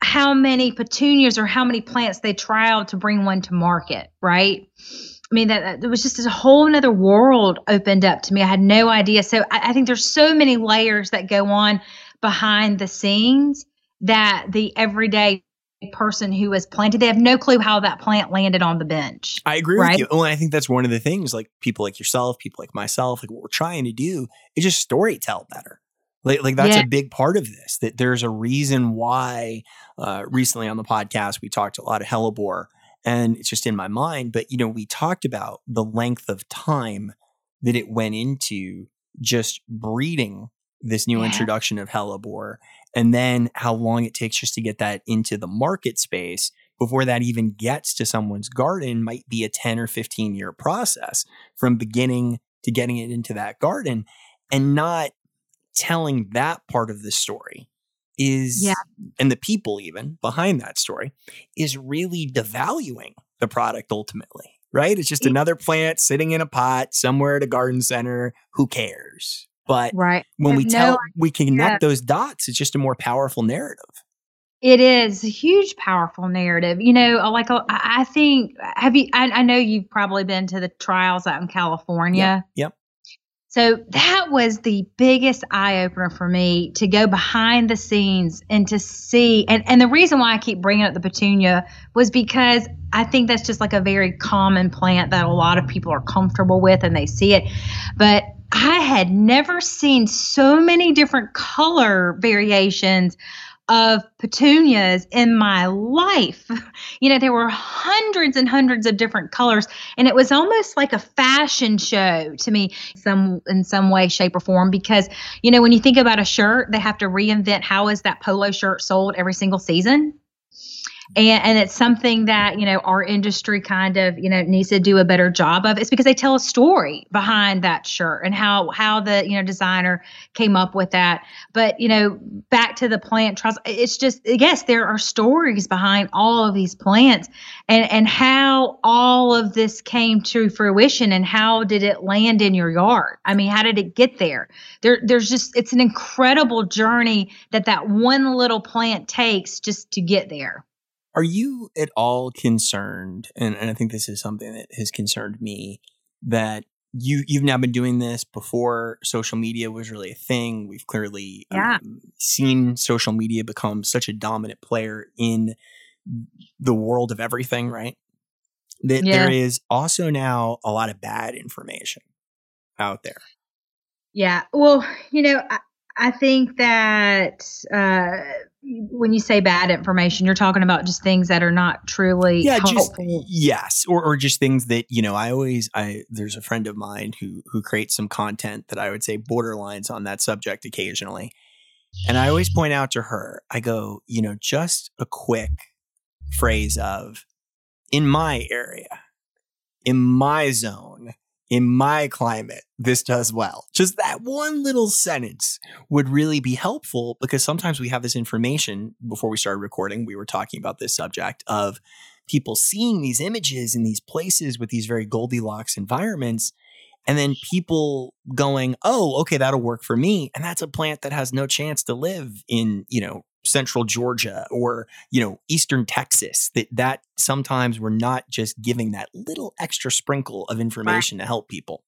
how many petunias or how many plants they trialed to bring one to market, right? I mean, that, that was just a whole nother world opened up to me. I had no idea. So I, I think there's so many layers that go on behind the scenes that the everyday person who has planted, they have no clue how that plant landed on the bench. I agree Right. with you. Well, and I think that's one of the things like people like yourself, people like myself, like what we're trying to do is just story tell better. Like, like that's Yeah. a big part of this, that there's a reason why uh, recently on the podcast, we talked a lot of hellebore and it's just in my mind. But, you know, we talked about the length of time that it went into just breeding this new Yeah. introduction of hellebore and then how long it takes just to get that into the market space before that even gets to someone's garden might be a 10 or 15 year process from beginning to getting it into that garden and not telling that part of the story is Yeah. and the people even behind that story is really devaluing the product ultimately right it's just another plant sitting in a pot somewhere at a garden center who cares but Right. when we Have tell no we connect those dots it's just a more powerful narrative It is a huge, powerful narrative. You know, like uh, I think, have you? I, I know you've probably been to the trials out in California. Yep. So that was the biggest eye opener for me to go behind the scenes and to see. And, and the reason why I keep bringing up the petunia was because I think that's just like a very common plant that a lot of people are comfortable with and they see it. But I had never seen so many different color variations of petunias in my life. You know, there were hundreds and hundreds of different colors, and it was almost like a fashion show to me, some in some way, shape, or form. Because you know, when you think about a shirt, they have to reinvent how is that polo shirt sold every single season and and it's something that you know our industry kind of you know needs to do a better job of. It's because they tell a story behind that shirt and how how the you know designer came up with that. But you know back to the plant trials it's just yes there are stories behind all of these plants and and how all of this came to fruition and how did it land in your yard? I mean how did it get there? There there's just it's an incredible journey that that one little plant takes just to get there are you at all concerned? And, and I think this is something that has concerned me that you you've now been doing this before social media was really a thing. We've clearly yeah. um, seen social media become such a dominant player in the world of everything, right? That yeah. there is also now a lot of bad information out there. Yeah. Well, you know, I, I think that uh, when you say bad information, you're talking about just things that are not truly yeah, helpful. Just, yes, or or just things that you know. I always I there's a friend of mine who who creates some content that I would say borderlines on that subject occasionally, and I always point out to her, I go, you know, just a quick phrase of in my area, in my zone, in my climate, this does well. Just that one little sentence would really be helpful because sometimes we have this information before we started recording. We were talking about this subject of people seeing these images in these places with these very Goldilocks environments. And then people going, oh, okay, that'll work for me. And that's a plant that has no chance to live in, you know, central Georgia or, you know, eastern Texas, that that sometimes we're not just giving that little extra sprinkle of information right. to help people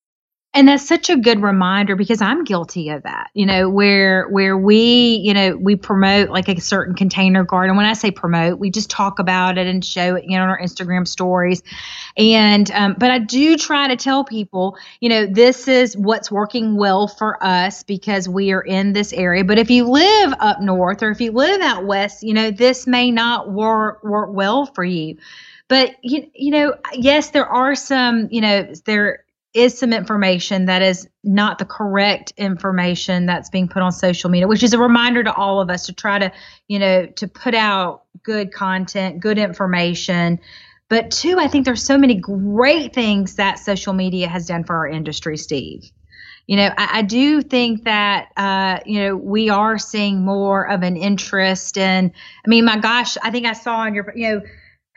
and that's such a good reminder because i'm guilty of that you know where where we you know we promote like a certain container garden. When i say promote we just talk about it and show it you know on our instagram stories. And um, but i do try to tell people you know this is what's working well for us because we are in this area. But if you live up north or if you live out west you know this may not work work well for you. But you, you know yes there are some you know there is some information that is not the correct information that's being put on social media, which is a reminder to all of us to try to, you know, to put out good content, good information. But two, I think there's so many great things that social media has done for our industry, Steve. You know, I, I do think that uh, you know we are seeing more of an interest in. I mean, my gosh, I think I saw on your, you know,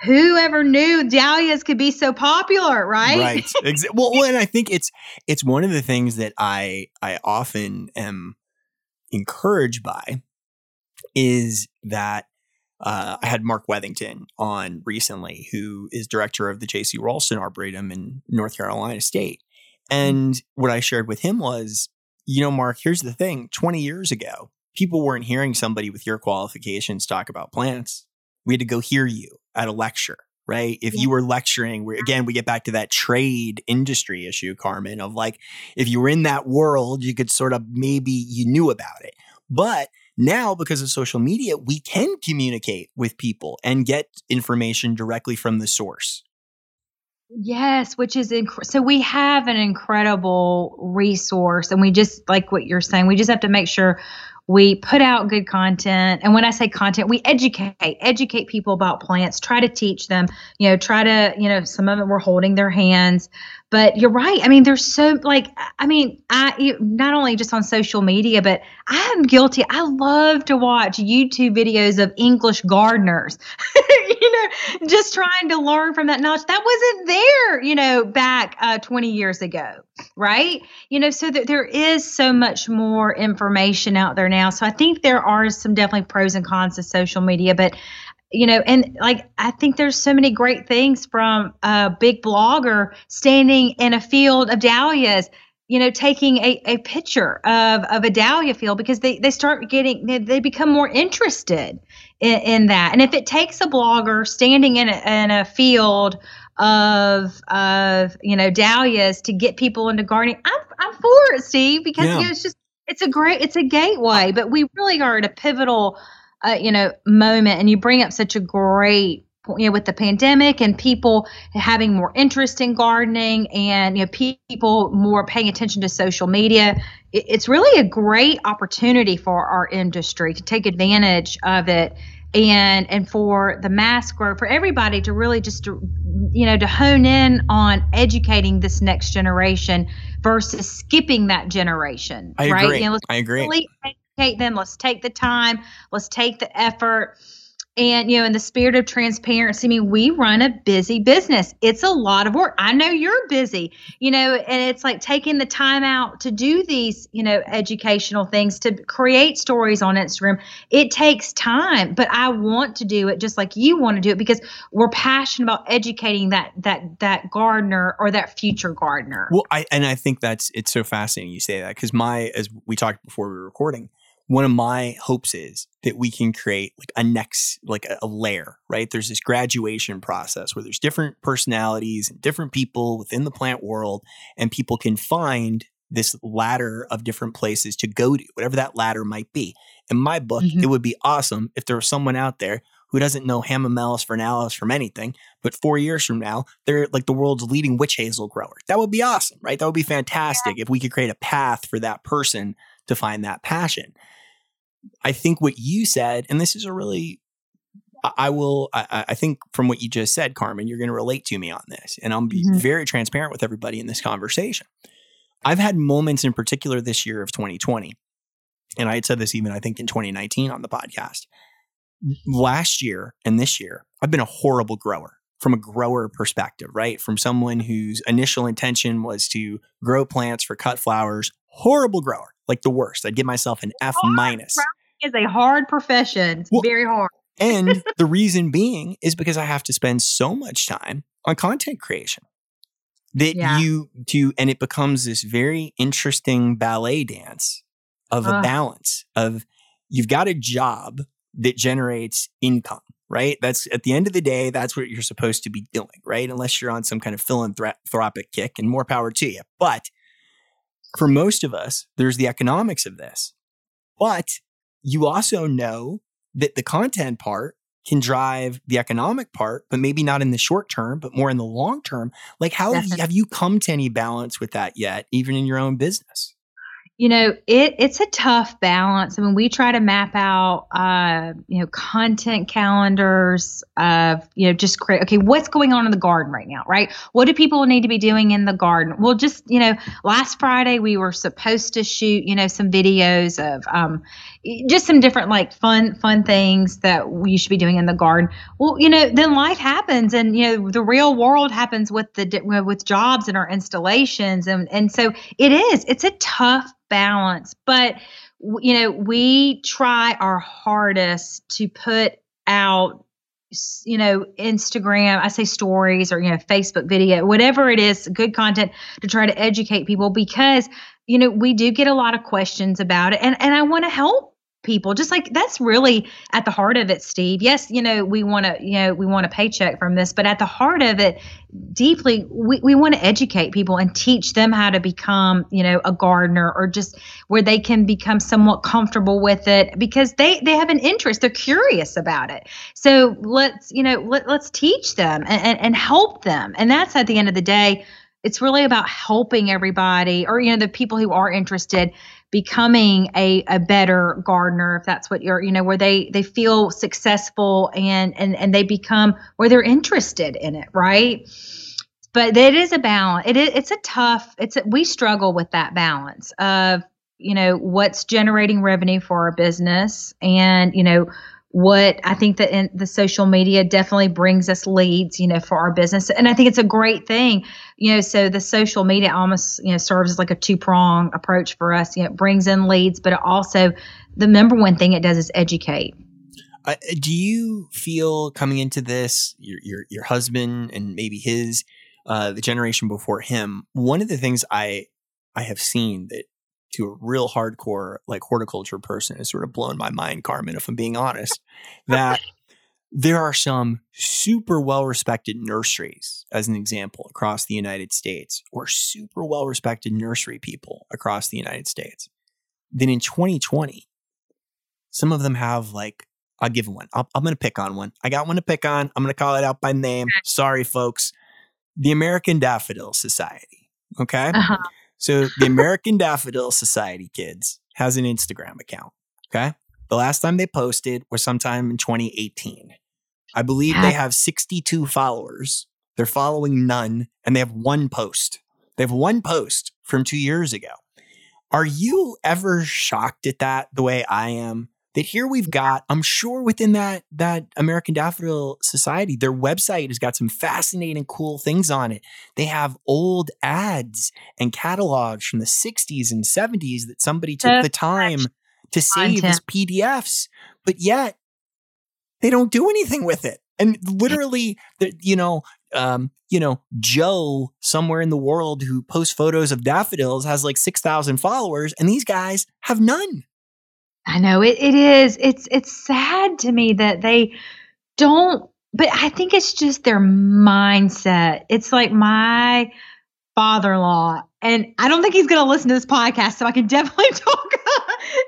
whoever knew dahlias could be so popular, right? Right. Well, and I think it's it's one of the things that I I often am encouraged by is that uh, I had Mark Weathington on recently, who is director of the J.C. Raulston Arboretum in North Carolina State. And what I shared with him was, you know, Mark, here's the thing 20 years ago, people weren't hearing somebody with your qualifications talk about plants. We had to go hear you at a lecture, right? If yeah. you were lecturing, we, again, we get back to that trade industry issue, Carmen, of like, if you were in that world, you could sort of maybe you knew about it. But now, because of social media, we can communicate with people and get information directly from the source. Yes, which is inc- so we have an incredible resource, and we just like what you're saying. We just have to make sure we put out good content. And when i say content we educate educate people about plants try to teach them you know try to you know some of them we're holding their hands but you're right. I mean there's so like i mean i not only just on social media but i am guilty. I love to watch youtube videos of english gardeners you know just trying to learn from that knowledge. That wasn't there you know back uh, 20 years ago right? You know so that there is so much more information out there now. So i think there are some definitely pros and cons to social media but you know, and like I think there's so many great things from a big blogger standing in a field of dahlias, you know, taking a, a picture of, of a dahlia field because they, they start getting, they, they become more interested in, in, that. And if it takes a blogger standing in a, in a field of, of, you know, dahlias to get people into gardening, I'm, I'm for it, Steve, because yeah. you know, it's just, it's a great, it's a gateway, but we really are at a pivotal uh, you know, moment, and you bring up such a great you know with the pandemic and people having more interest in gardening and you know people more paying attention to social media it's really a great opportunity for our industry to take advantage of it and and for the mass growth for everybody to really just to, you know to hone in on educating this next generation versus skipping that generation I right agree. You know, I agree. really them let's take the time let's take the effort and, you know, in the spirit of transparency, I mean, we run a busy business. It's a lot of work. I know you're busy, you know, and it's like taking the time out to do these, you know, educational things, to create stories on Instagram. It takes time, but I want to do it just like you want to do it because we're passionate about educating that that that gardener or that future gardener. Well, I and I think that's it's so fascinating you say that because my as we talked before we were recording, one of my hopes is that we can create like a next like a, a, layer right? There's this graduation process where there's different personalities and different people within the plant world and people can find this ladder of different places to go to whatever that ladder might be. In my book mm-hmm. it would be awesome if there was someone out there who doesn't know hamamelis vernalis from anything but four years from now they're like the world's leading witch hazel grower. That would be awesome right? That would be fantastic yeah. if we could create a path for that person to find that passion I think what you said, and this is a really, I will, I, I think from what you just said, Carmen, you're going to relate to me on this. And I'll be mm-hmm. very transparent with everybody in this conversation. I've had moments in particular this year of 2020, and I had said this even, I think, in 2019 on the podcast. Last year and this year, I've been a horrible grower from a grower perspective, right? From someone whose initial intention was to grow plants for cut flowers, horrible grower like the worst. I'd give myself an F minus. Is a hard profession. It's well, very hard. and the reason being is because I have to spend so much time on content creation that yeah. you do, and it becomes this very interesting ballet dance of uh. a balance of you've got a job that generates income right? That's at the end of the day, that's what you're supposed to be doing, right? Unless you're on some kind of philanthropic kick and more power to you. But for most of us, there's the economics of this. But you also know that the content part can drive the economic part, but maybe not in the short term, but more in the long term. Like, how have you, have you come to any balance with that yet, even in your own business? You know it it's a tough balance. I mean we try to map out uh, you know content calendars of you know just create okay what's going on in the garden right now right? What do people need to be doing in the garden? Well just you know last friday we were supposed to shoot you know some videos of um, just some different like fun fun things that you should be doing in the garden. Well you know then life happens and you know the real world happens with the with jobs and our installations and and so it is it's a tough balance. But, you know, we try our hardest to put out you know instagram i say stories or you know facebook video whatever it is good content to try to educate people because you know we do get a lot of questions about it and and i want to help people just like that's really at the heart of it steve. Yes you know we want to you know we want a paycheck from this but at the heart of it deeply we, we want to educate people and teach them how to become you know a gardener or just where they can become somewhat comfortable with it because they they have an interest. They're curious about it. So let's you know let, let's teach them and, and, and help them. And that's at the end of the day it's really about helping everybody or you know the people who are interested becoming a, a better gardener if that's what you're you know where they they feel successful and and and they become where they're interested in it right? But it is a balance. It is it's a tough it's a, we struggle with that balance of you know what's generating revenue for our business and you know what I think that in the social media definitely brings us leads, you know, for our business. And I think it's a great thing, you know, so the social media almost, you know, serves as like a two prong approach for us. You know, it brings in leads, but it also, the number one thing it does is educate. Uh, do you feel coming into this, your, your, your husband and maybe his, uh, the generation before him, one of the things I, I have seen that to a real hardcore like horticulture person has sort of blown my mind, Carmen, if I'm being honest, that there are some super well respected nurseries, as an example, across the United States, or super well respected nursery people across the United States. Then in 2020, some of them have like I'll give one. i am going to pick on one. I got one to pick on. I'm going to call it out by name. Sorry, folks. The American Daffodil Society. Okay. Uh-huh. So the American Daffodil Society kids has an Instagram account. Okay. The last time they posted was sometime in 2018. I believe they have 62 followers. They're following none and they have one post. They have one post from two years ago. Are you ever shocked at that the way I am? That here we've got, I'm sure within that that American Daffodil Society, their website has got some fascinating, cool things on it. They have old ads and catalogs from the 60s and 70s that somebody took the time to save as PDFs, but yet they don't do anything with it. And literally, you know, um, you know, Joe somewhere in the world who posts photos of daffodils has like 6,000 followers, and these guys have none. I know it, it is. It's, it's sad to me that they don't, but I think it's just their mindset. It's like my father in law, and I don't think he's going to listen to this podcast, so I can definitely talk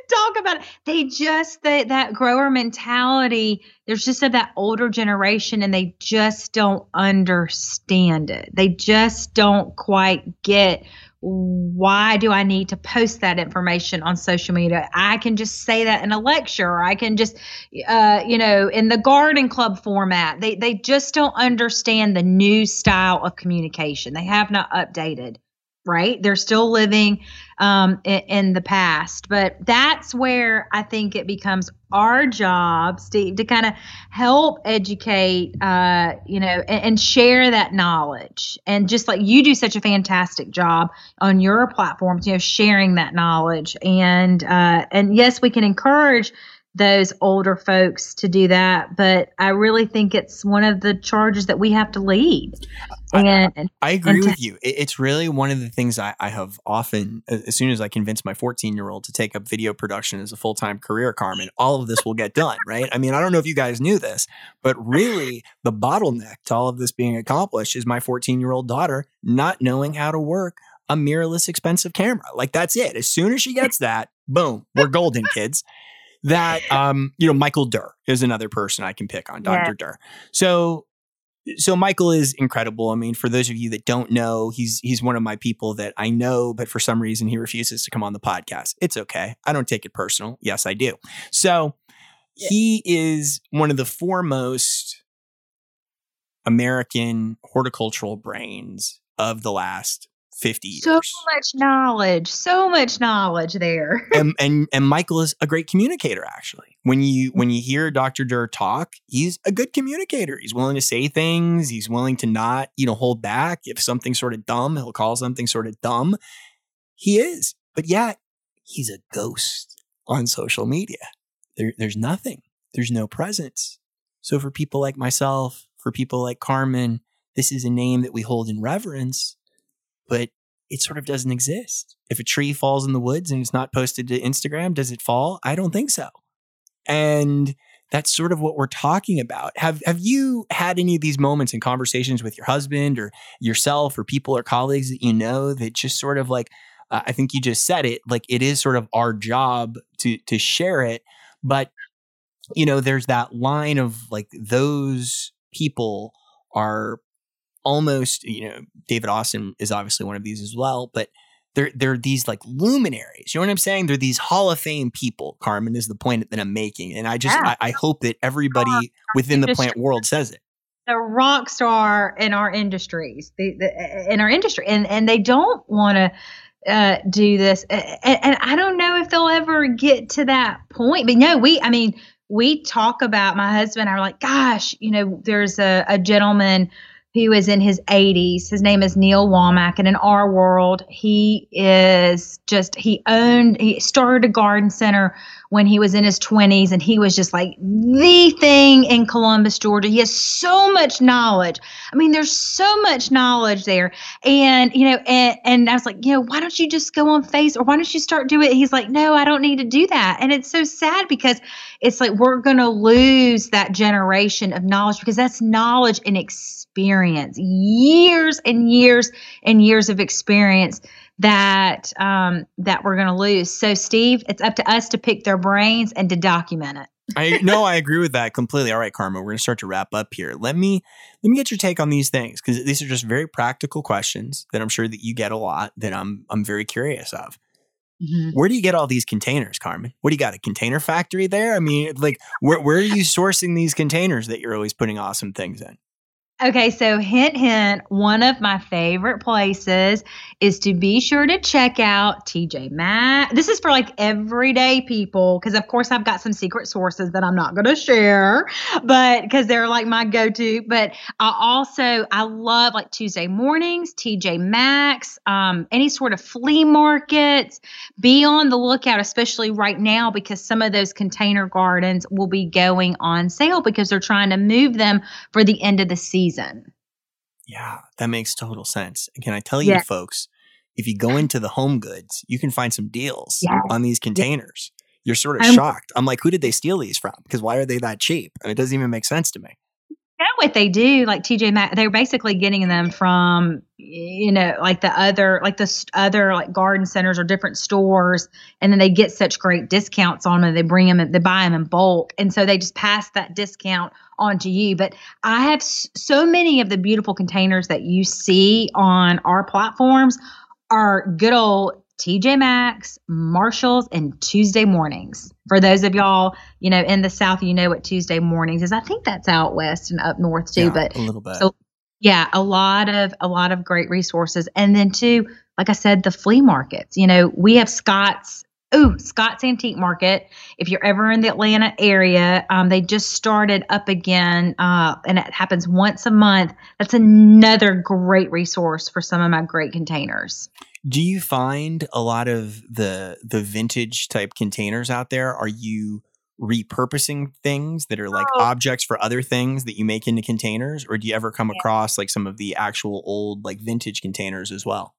talk about it. They just that that grower mentality. There's just of that older generation, and they just don't understand it. They just don't quite get why do I need to post that information on social media? I can just say that in a lecture, or I can just, uh, you know, in the garden club format. They they just don't understand the new style of communication. They have not updated right? They're still living um, in, in, the past. But that's where I think it becomes our job, Steve, to kind of help educate, uh, you know, and, and, share that knowledge. And just like you do such a fantastic job on your platforms, you know, sharing that knowledge. And uh, and yes, we can encourage those older folks to do that. But I really think it's one of the charges that we have to lead. And I, I agree and with you. It's really one of the things I, I, have often, as soon as I convince my 14 year old to take up video production as a full time career, Carmen, all of this will get done, right? I mean, I don't know if you guys knew this, but really the bottleneck to all of this being accomplished is my 14 year old daughter not knowing how to work a mirrorless expensive camera. Like that's it. As soon as she gets that, boom, we're golden kids that um, you know, Michael Dirr is another person I can pick on, Dr. Yeah. Dirr. So so Michael is incredible. I mean, for those of you that don't know, he's he's one of my people that I know, but for some reason he refuses to come on the podcast. It's okay. I don't take it personal. Yes, I do. So yeah. he is one of the foremost American horticultural brains of the last 50 years. So much knowledge, so much knowledge there. and, and and Michael is a great communicator actually. When you when you hear Dr. Dirr talk, he's a good communicator. He's willing to say things, he's willing to not, you know, hold back. If something's sort of dumb, he'll call something sort of dumb. He is. But yet, he's a ghost on social media. There, there's nothing. There's no presence. So for people like myself, for people like Carmen, this is a name that we hold in reverence but it sort of doesn't exist. If a tree falls in the woods and it's not posted to Instagram, does it fall? I don't think so. And that's sort of what we're talking about. Have have you had any of these moments in conversations with your husband or yourself or people or colleagues that you know that just sort of like uh, I think you just said it like it is sort of our job to to share it, but you know there's that line of like those people are almost, you know, David Austin is obviously one of these as well, but they're they're these like luminaries. You know what I'm saying? They're these Hall of Fame people. Carmen is the point that I'm making, and I just yeah. I, I, hope that everybody within the plant world says it. The rock star in our industries, the, the in our industry, and and they don't want to. Uh, do this, and, and I don't know if they'll ever get to that point. But no, we, I mean, we talk about my husband. I are like, gosh, you know, there's a, a gentleman who is in his 80s. His name is Neil Womack. And in our world, he is just, he owned, he started a garden center when he was in his 20s and he was just like the thing in Columbus, Georgia. He has so much knowledge. I mean, there's so much knowledge there. And, you know, and, and I was like, you know, why don't you just go on face or why don't you start doing it? He's like, no, I don't need to do that. And it's so sad because it's like we're going to lose that generation of knowledge because that's knowledge and experience, years and years and years of experience that um, that we're going to lose. So, Steve, it's up to us to pick their brains and to document it. I no, I agree with that completely. All right, Carmen, we're gonna start to wrap up here. Let me let me get your take on these things because these are just very practical questions that I'm sure that you get a lot that I'm I'm very curious of. Mm-hmm. Where do you get all these containers, Carmen? What do you got? A container factory there? I mean, like, where where are you sourcing these containers that you're always putting awesome things in? Okay, so hint, hint, one of my favorite places is to be sure to check out TJ Maxx. This is for like everyday people because, of course, I've got some secret sources that I'm not going to share, but because they're like my go to. But I also, I love like Tuesday mornings, TJ Maxx, um, any sort of flea markets. Be on the lookout, especially right now, because some of those container gardens will be going on sale because they're trying to move them for the end of the season season. Yeah, that makes total sense. And can I tell you, yeah. folks, if you go into the home goods, you can find some deals yeah. on these containers. Yeah. You're sort of shocked. I'm like, who did they steal these from? Because why are they that cheap? I mean, it doesn't even make sense to me know what they do like tj Maxx they're basically getting them from you know like the other like the other like garden centers or different stores and then they get such great discounts on them they bring them they buy them in bulk and so they just pass that discount on to you. But i have so many of the beautiful containers that you see on our platforms are good old TJ Maxx, Marshalls, and Tuesday mornings. For those of y'all, you know, in the South, you know what Tuesday mornings is. I think that's out west and up north too, yeah, but a little bit. So, yeah, a lot of a lot of great resources, and then too, like I said, the flea markets. You know, we have Scott's. Ooh, Scott's Antique Market. If you're ever in the Atlanta area, um, they just started up again, uh, and it happens once a month. That's another great resource for some of my great containers. Do you find a lot of the the vintage type containers out there? Are you repurposing things that are like oh. objects for other things that you make into containers or do you ever come yeah. across like some of the actual old like vintage containers as well?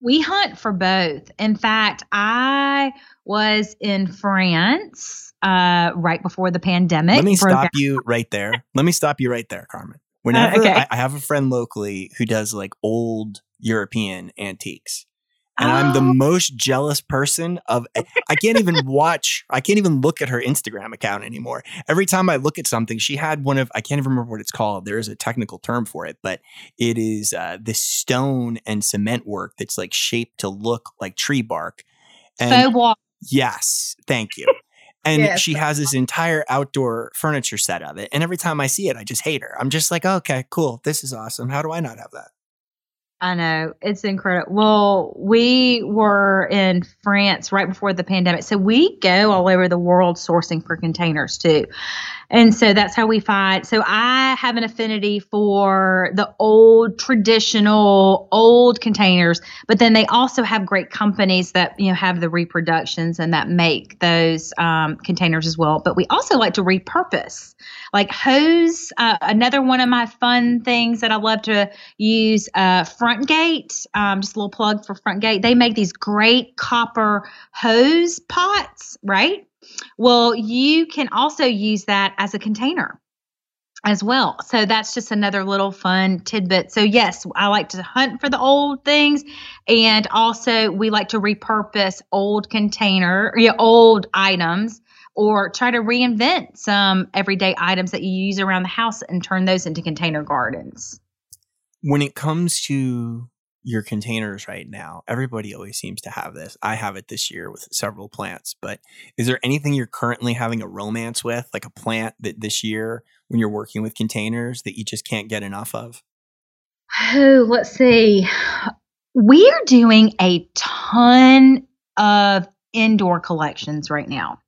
We hunt for both. In fact, I was in France uh, right before the pandemic. Let me stop you right there. Let me stop you right there, Carmen. Whenever uh, okay. I, I have a friend locally who does like old European antiques and oh. I'm the oh. most jealous person of I can't even watch I can't even look at her Instagram account anymore. Every time I look at something, she had one of I can't even remember what it's called. There is a technical term for it, but it is uh, this stone and cement work that's like shaped to look like tree bark. And yes, thank you. And yes. she has this entire outdoor furniture set of it. And every time I see it, I just hate her. I'm just like, okay, cool. This is awesome. How do I not have that? I know it's incredible. Well, we were in France right before the pandemic, so we go all over the world sourcing for containers too. And so that's how we find. So I have an affinity for the old traditional old containers, but then they also have great companies that you know have the reproductions and that make those um, containers as well. But we also like to repurpose, like hose. Uh, another one of my fun things that I love to use. Uh, Frontgate, um, just a little plug for Frontgate. They make these great copper hose pots, right? Well, you can also use that as a container as well. So that's just another little fun tidbit. So yes, I like to hunt for the old things and also we like to repurpose old container, yeah, old items or try to reinvent some everyday items that you use around the house and turn those into container gardens. When it comes to your containers right now. Everybody always seems to have this. I have it this year with several plants, but is there anything you're currently having a romance with, like a plant that this year when you're working with containers that you just can't get enough of? Oh, let's see. We're doing a ton of indoor collections right now.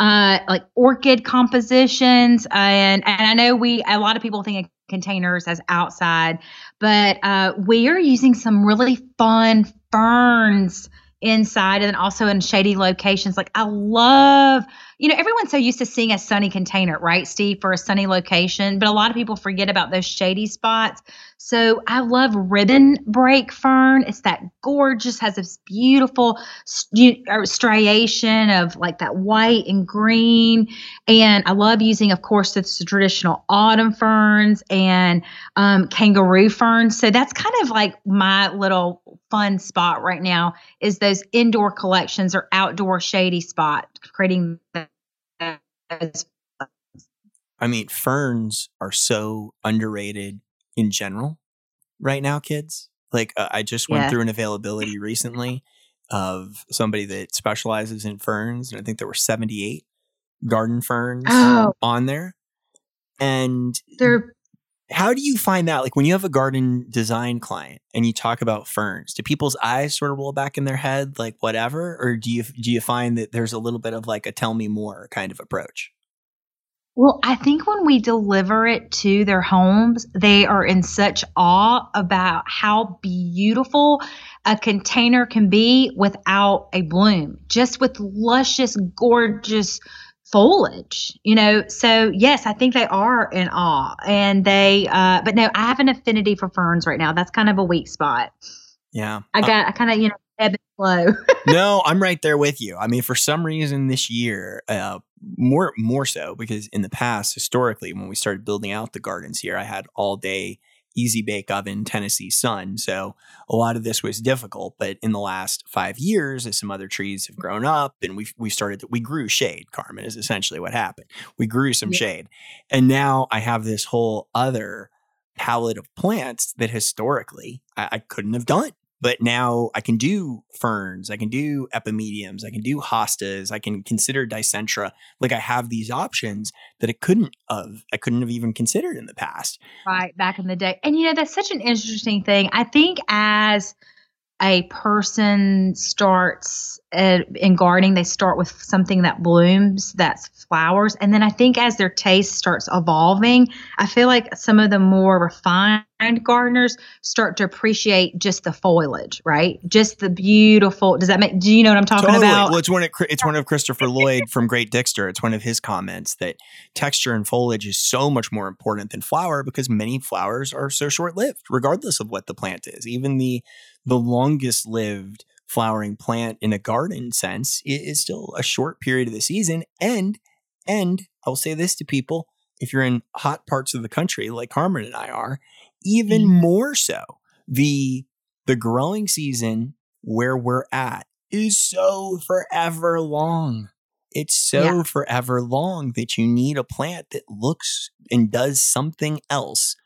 Uh, like orchid compositions, and and I know we a lot of people think of containers as outside, but uh, we are using some really fun ferns inside and also in shady locations. Like I love, you know, everyone's so used to seeing a sunny container, right, Steve, for a sunny location, but a lot of people forget about those shady spots. So I love ribbon brake fern. It's that gorgeous, has this beautiful striation of like that white and green. And I love using, of course, the traditional autumn ferns and um, kangaroo ferns. So that's kind of like my little fun spot right now is those indoor collections or outdoor shady spot, creating I mean, ferns are so underrated in general right now, kids. Like, uh, I just went Yeah. through an availability recently of somebody that specializes in ferns, and I think there were 78 garden ferns Oh, on there. And they're how do you find that? Like, when you have a garden design client and you talk about ferns, do people's eyes sort of roll back in their head, like whatever, or do you do you find that there's a little bit of like a tell me more kind of approach? Well, I think when we deliver it to their homes, they are in such awe about how beautiful a container can be without a bloom, just with luscious, gorgeous foliage, you know. So, yes, I think they are in awe. And they, uh, but no, I have an affinity for ferns right now. That's kind of a weak spot. Yeah, I Uh, got, I kind of, you know, ebb and flow. no, I'm right there with you. I mean, for some reason this year, uh, more more so because in the past, historically, when we started building out the gardens here, I had all day easy bake oven Tennessee sun, so a lot of this was difficult. But in the last five years, as some other trees have grown up, and we we started we grew shade. Carmen is essentially what happened. We grew some Yeah. shade, and now I have this whole other palette of plants that historically I, I couldn't have done. But now I can do ferns, I can do epimediums, I can do hostas, I can consider dicentra. Like I have these options that I couldn't have, I couldn't have even considered in the past. Right, back in the day. And you know, that's such an interesting thing. I think as a person starts uh, in gardening, they start with something that blooms, that's flowers. And then I think as their taste starts evolving, I feel like some of the more refined gardeners start to appreciate just the foliage, right? Just the beautiful. Does that make, do you know what I'm talking totally. about? Well, it's one of it's one of Christopher Lloyd from Great Dixter. It's one of his comments that texture and foliage is so much more important than flower because many flowers are so short lived, regardless of what the plant is. Even the the longest lived flowering plant in a garden sense is still a short period of the season. And and I'll say this to people: if you're in hot parts of the country like Carmen and I are, even Mhm. more so, the the growing season where we're at is so forever long. It's so Yeah. forever long that you need a plant that looks and does something else,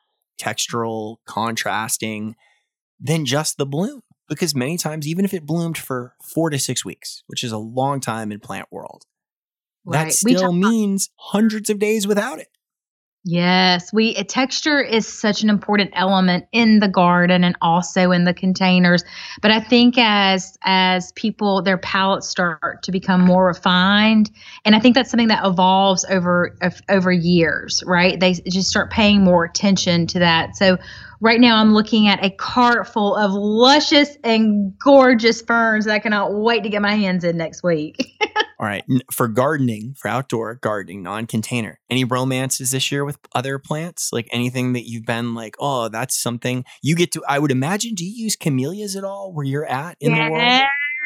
textural, contrasting, than just the bloom. Because many times, even if it bloomed for four to six weeks, which is a long time in plant world, Right. that still means hundreds of days without it. Yes, we uh, texture is such an important element in the garden and also in the containers. But I think as as people their palates start to become more refined, and I think that's something that evolves over over years, right? They just start paying more attention to that. So right now I'm looking at a cart full of luscious and gorgeous ferns that I cannot wait to get my hands in next week. All right. For gardening, for outdoor gardening, non container, any romances this year with other plants? Like anything that you've been like, oh, that's something you get to, I would imagine, do you use camellias at all where you're at in the world?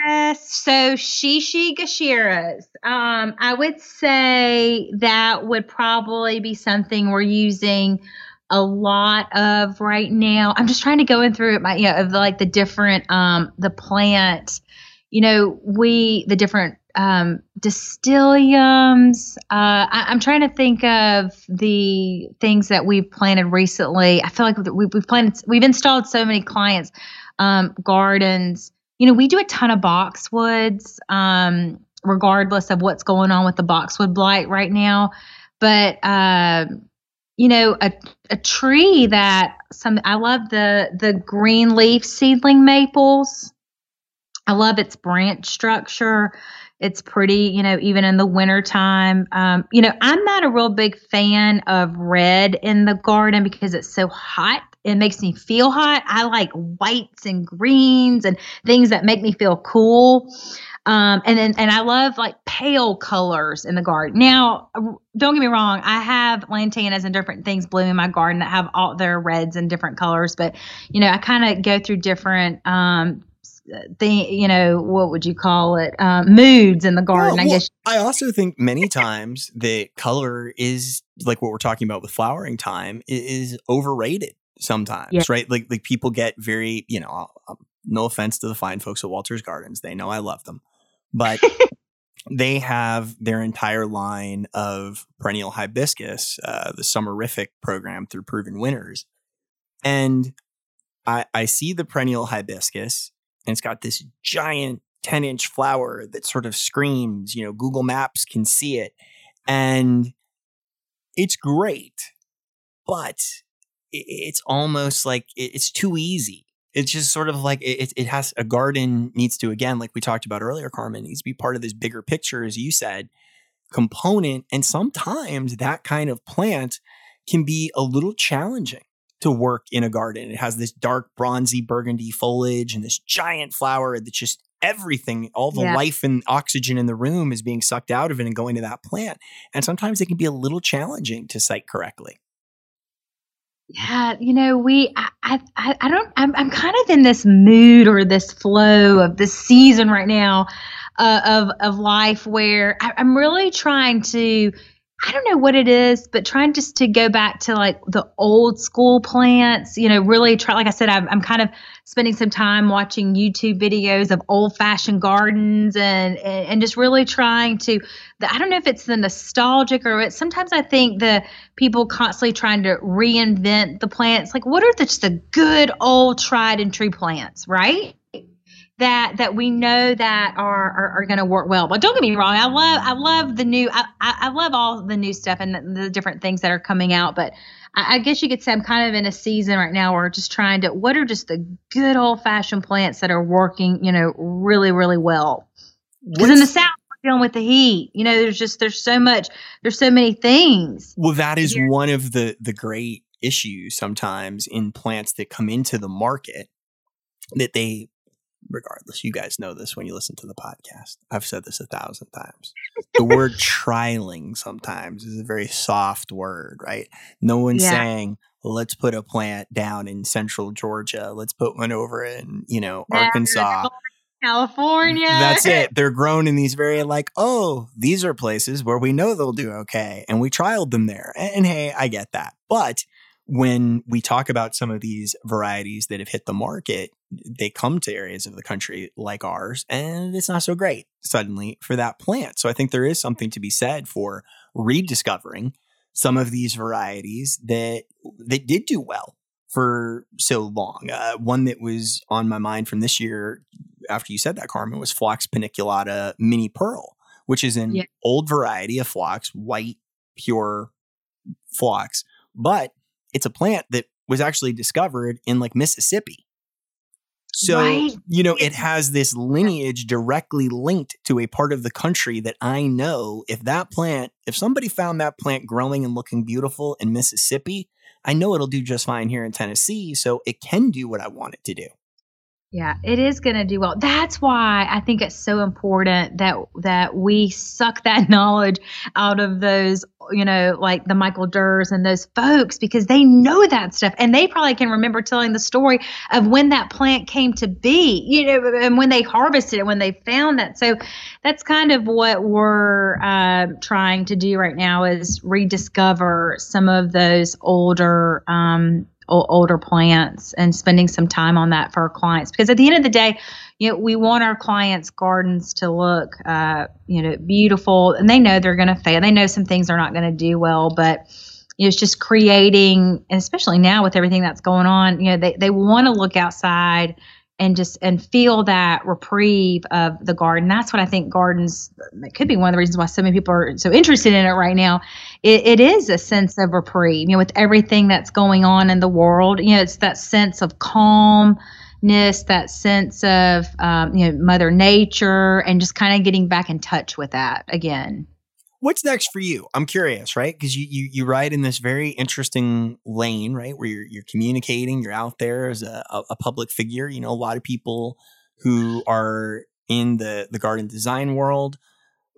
Yes. So shishi gashiras. Um, I would say that would probably be something we're using a lot of right now. I'm just trying to go in through my you know, of like the different um the plant, you know, we the different um distyliums. Uh I, I'm trying to think of the things that we've planted recently. I feel like we, we've planted we've installed so many clients um gardens you know, we do a ton of boxwoods, um, regardless of what's going on with the boxwood blight right now. But uh, you know, a a tree that some I love the the green leaf seedling maples. I love its branch structure. It's pretty, you know, even in the wintertime. Um, you know, I'm not a real big fan of red in the garden because it's so hot. It makes me feel hot. I like whites and greens and things that make me feel cool. Um, and then, and I love like pale colors in the garden. Now, uh, don't get me wrong. I have lantanas and different things bloom in my garden that have all their reds and different colors, but you know, I kind of go through different, um, thing, you know, what would you call it? Um, moods in the garden. Well, I well, guess. I also think many times that color is like what we're talking about with flowering time is overrated sometimes, Yeah. right? Like like people get very, you know, no offense to the fine folks at Walter's Gardens, they know I love them, but they have their entire line of perennial hibiscus, uh, the Summerific program through Proven Winners. And I, I see the perennial hibiscus, and it's got this giant 10 inch flower that sort of screams, you know, Google Maps can see it. And it's great, but it's almost like it's too easy. It's just sort of like it, it has a garden needs to, again, like we talked about earlier, Carmen, needs to be part of this bigger picture, as you said, component. And sometimes that kind of plant can be a little challenging to work in a garden. It has this dark bronzy burgundy foliage and this giant flower that just everything, all the yeah. life and oxygen in the room is being sucked out of it and going to that plant. And sometimes it can be a little challenging to site correctly. Yeah, you know, we, I, I, I don't, I'm, I'm kind of in this mood or this flow of this season right now uh, of, of life where I, I'm really trying to I don't know what it is, but trying just to go back to like the old school plants, you know, really try, like I said, I'm, I'm kind of spending some time watching YouTube videos of old fashioned gardens and, and, and, just really trying to, the, I don't know if it's the nostalgic or it, sometimes I think the people constantly trying to reinvent the plants. Like, what are the, just the good old tried and true plants, right? That that we know that are are, are going to work well. But don't get me wrong, I love I love the new I, I love all the new stuff and the, the different things that are coming out. But I, I, guess you could say I'm kind of in a season right now where just trying to what are just the good old fashioned plants that are working, you know, really really well. Because in the south we're dealing with the heat. You know, there's just there's so much there's so many things. Well, that is Here. one of the the great issues sometimes in plants that come into the market that they regardless, you guys know this when you listen to the podcast. I've said this a thousand times. The word trialing sometimes is a very soft word, right? No one's yeah. saying, let's put a plant down in central Georgia. Let's put one over in, you know, Arkansas. California. That's it. They're grown in these very like, oh, these are places where we know they'll do okay. And we trialed them there. And, and hey, I get that. But when we talk about some of these varieties that have hit the market, they come to areas of the country like ours, and it's not so great suddenly for that plant. So I think there is something to be said for rediscovering some of these varieties that that did do well for so long. Uh, one that was on my mind from this year, after you said that, Carmen, was Phlox paniculata Minnie Pearl, which is an yeah. old variety of phlox, white, pure phlox, but it's a plant that was actually discovered in like Mississippi. So, right. you know, it has this lineage directly linked to a part of the country that I know if that plant, if somebody found that plant growing and looking beautiful in Mississippi, I know it'll do just fine here in Tennessee. So it can do what I want it to do. Yeah, it is going to do well. That's why I think it's so important that that we suck that knowledge out of those, you know, like the Michael Dirrs and those folks because they know that stuff and they probably can remember telling the story of when that plant came to be, you know, and when they harvested it, when they found that. So that's kind of what we're uh, trying to do right now is rediscover some of those older um, older plants and spending some time on that for our clients. Because at the end of the day you know we want our clients gardens to look uh, you know beautiful. And they know they're going to fail. They know some things are not going to do well. But it's just creating and especially now with everything that's going on you know they, they want to look outside and just and feel that reprieve of the garden. That's what I think gardens. It could be one of the reasons why so many people are so interested in it right now. It, it is a sense of reprieve. You know, with everything that's going on in the world, you know, it's that sense of calmness, that sense of um, you know Mother Nature, and just kind of getting back in touch with that again. What's next for you? I'm curious, right? Because you, you you ride in this very interesting lane, right? Where you're you're communicating, you're out there as a, a, public figure. You know, a lot of people who are in the the garden design world,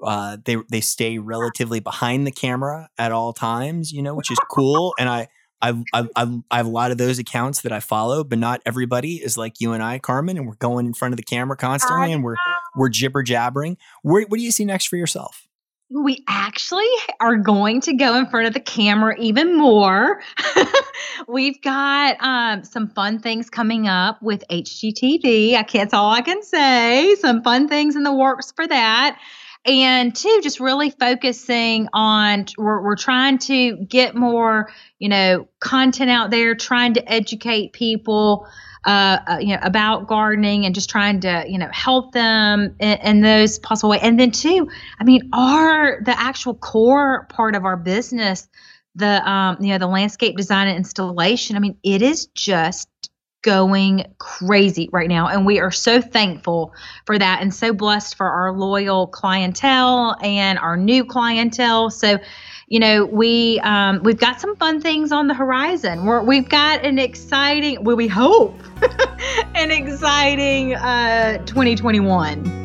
uh, they they stay relatively behind the camera at all times. You know, which is cool. And I I've, I've, I've, I have a lot of those accounts that I follow, but not everybody is like you and I, Carmen, and we're going in front of the camera constantly, and we're we're jibber jabbering. Where, what do you see next for yourself? We actually are going to go in front of the camera even more. We've got um, some fun things coming up with HGTV. I can't, all I can say. Some fun things in the works for that. and two, just really focusing on we're, we're trying to get more, you know, content out there, trying to educate people. Uh, uh, you know about gardening and just trying to you know help them in, in, those possible ways and then two i mean are the actual core part of our business the um you know the landscape design and installation i mean it is just going crazy right now. And we are so thankful for that and so blessed for our loyal clientele and our new clientele. So, you know, we um, we've got some fun things on the horizon. We're, we've got an exciting, well, we hope, an exciting uh, 2021.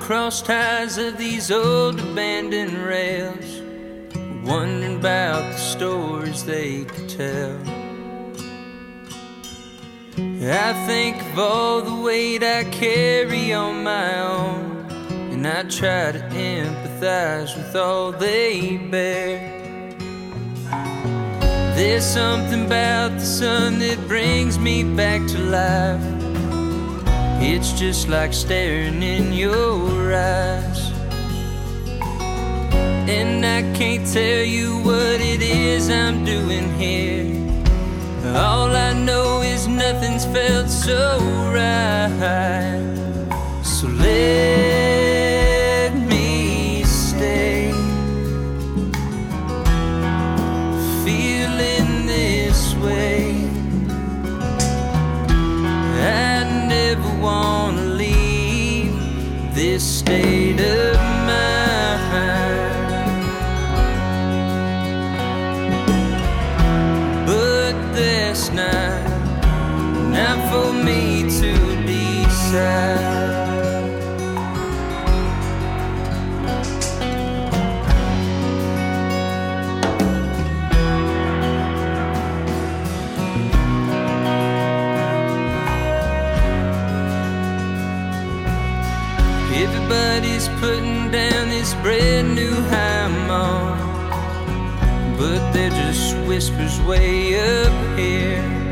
cross ties of these old abandoned rails, wondering about the stories they could tell. I think of all the weight I carry on my own, and I try to empathize with all they bear. There's something about the sun that brings me back to life. It's just like staring in your eyes. And I can't tell you what it is I'm doing here. All I know is nothing's felt so right. So let me stay. Feeling this way. I never wanna leave this state of not for me to decide. Everybody's putting down this brand new high but they're just whispers way up here.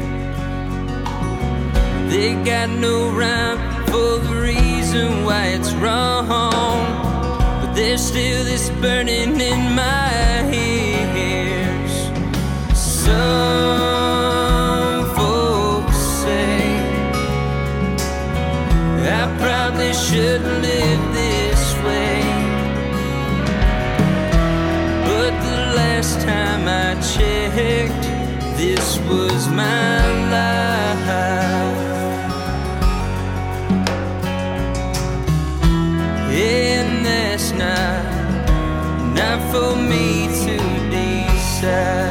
They got no rhyme for the reason why it's wrong, but there's still this burning in my ears. So. probably shouldn't live this way. But the last time I checked, this was my life. For me to decide.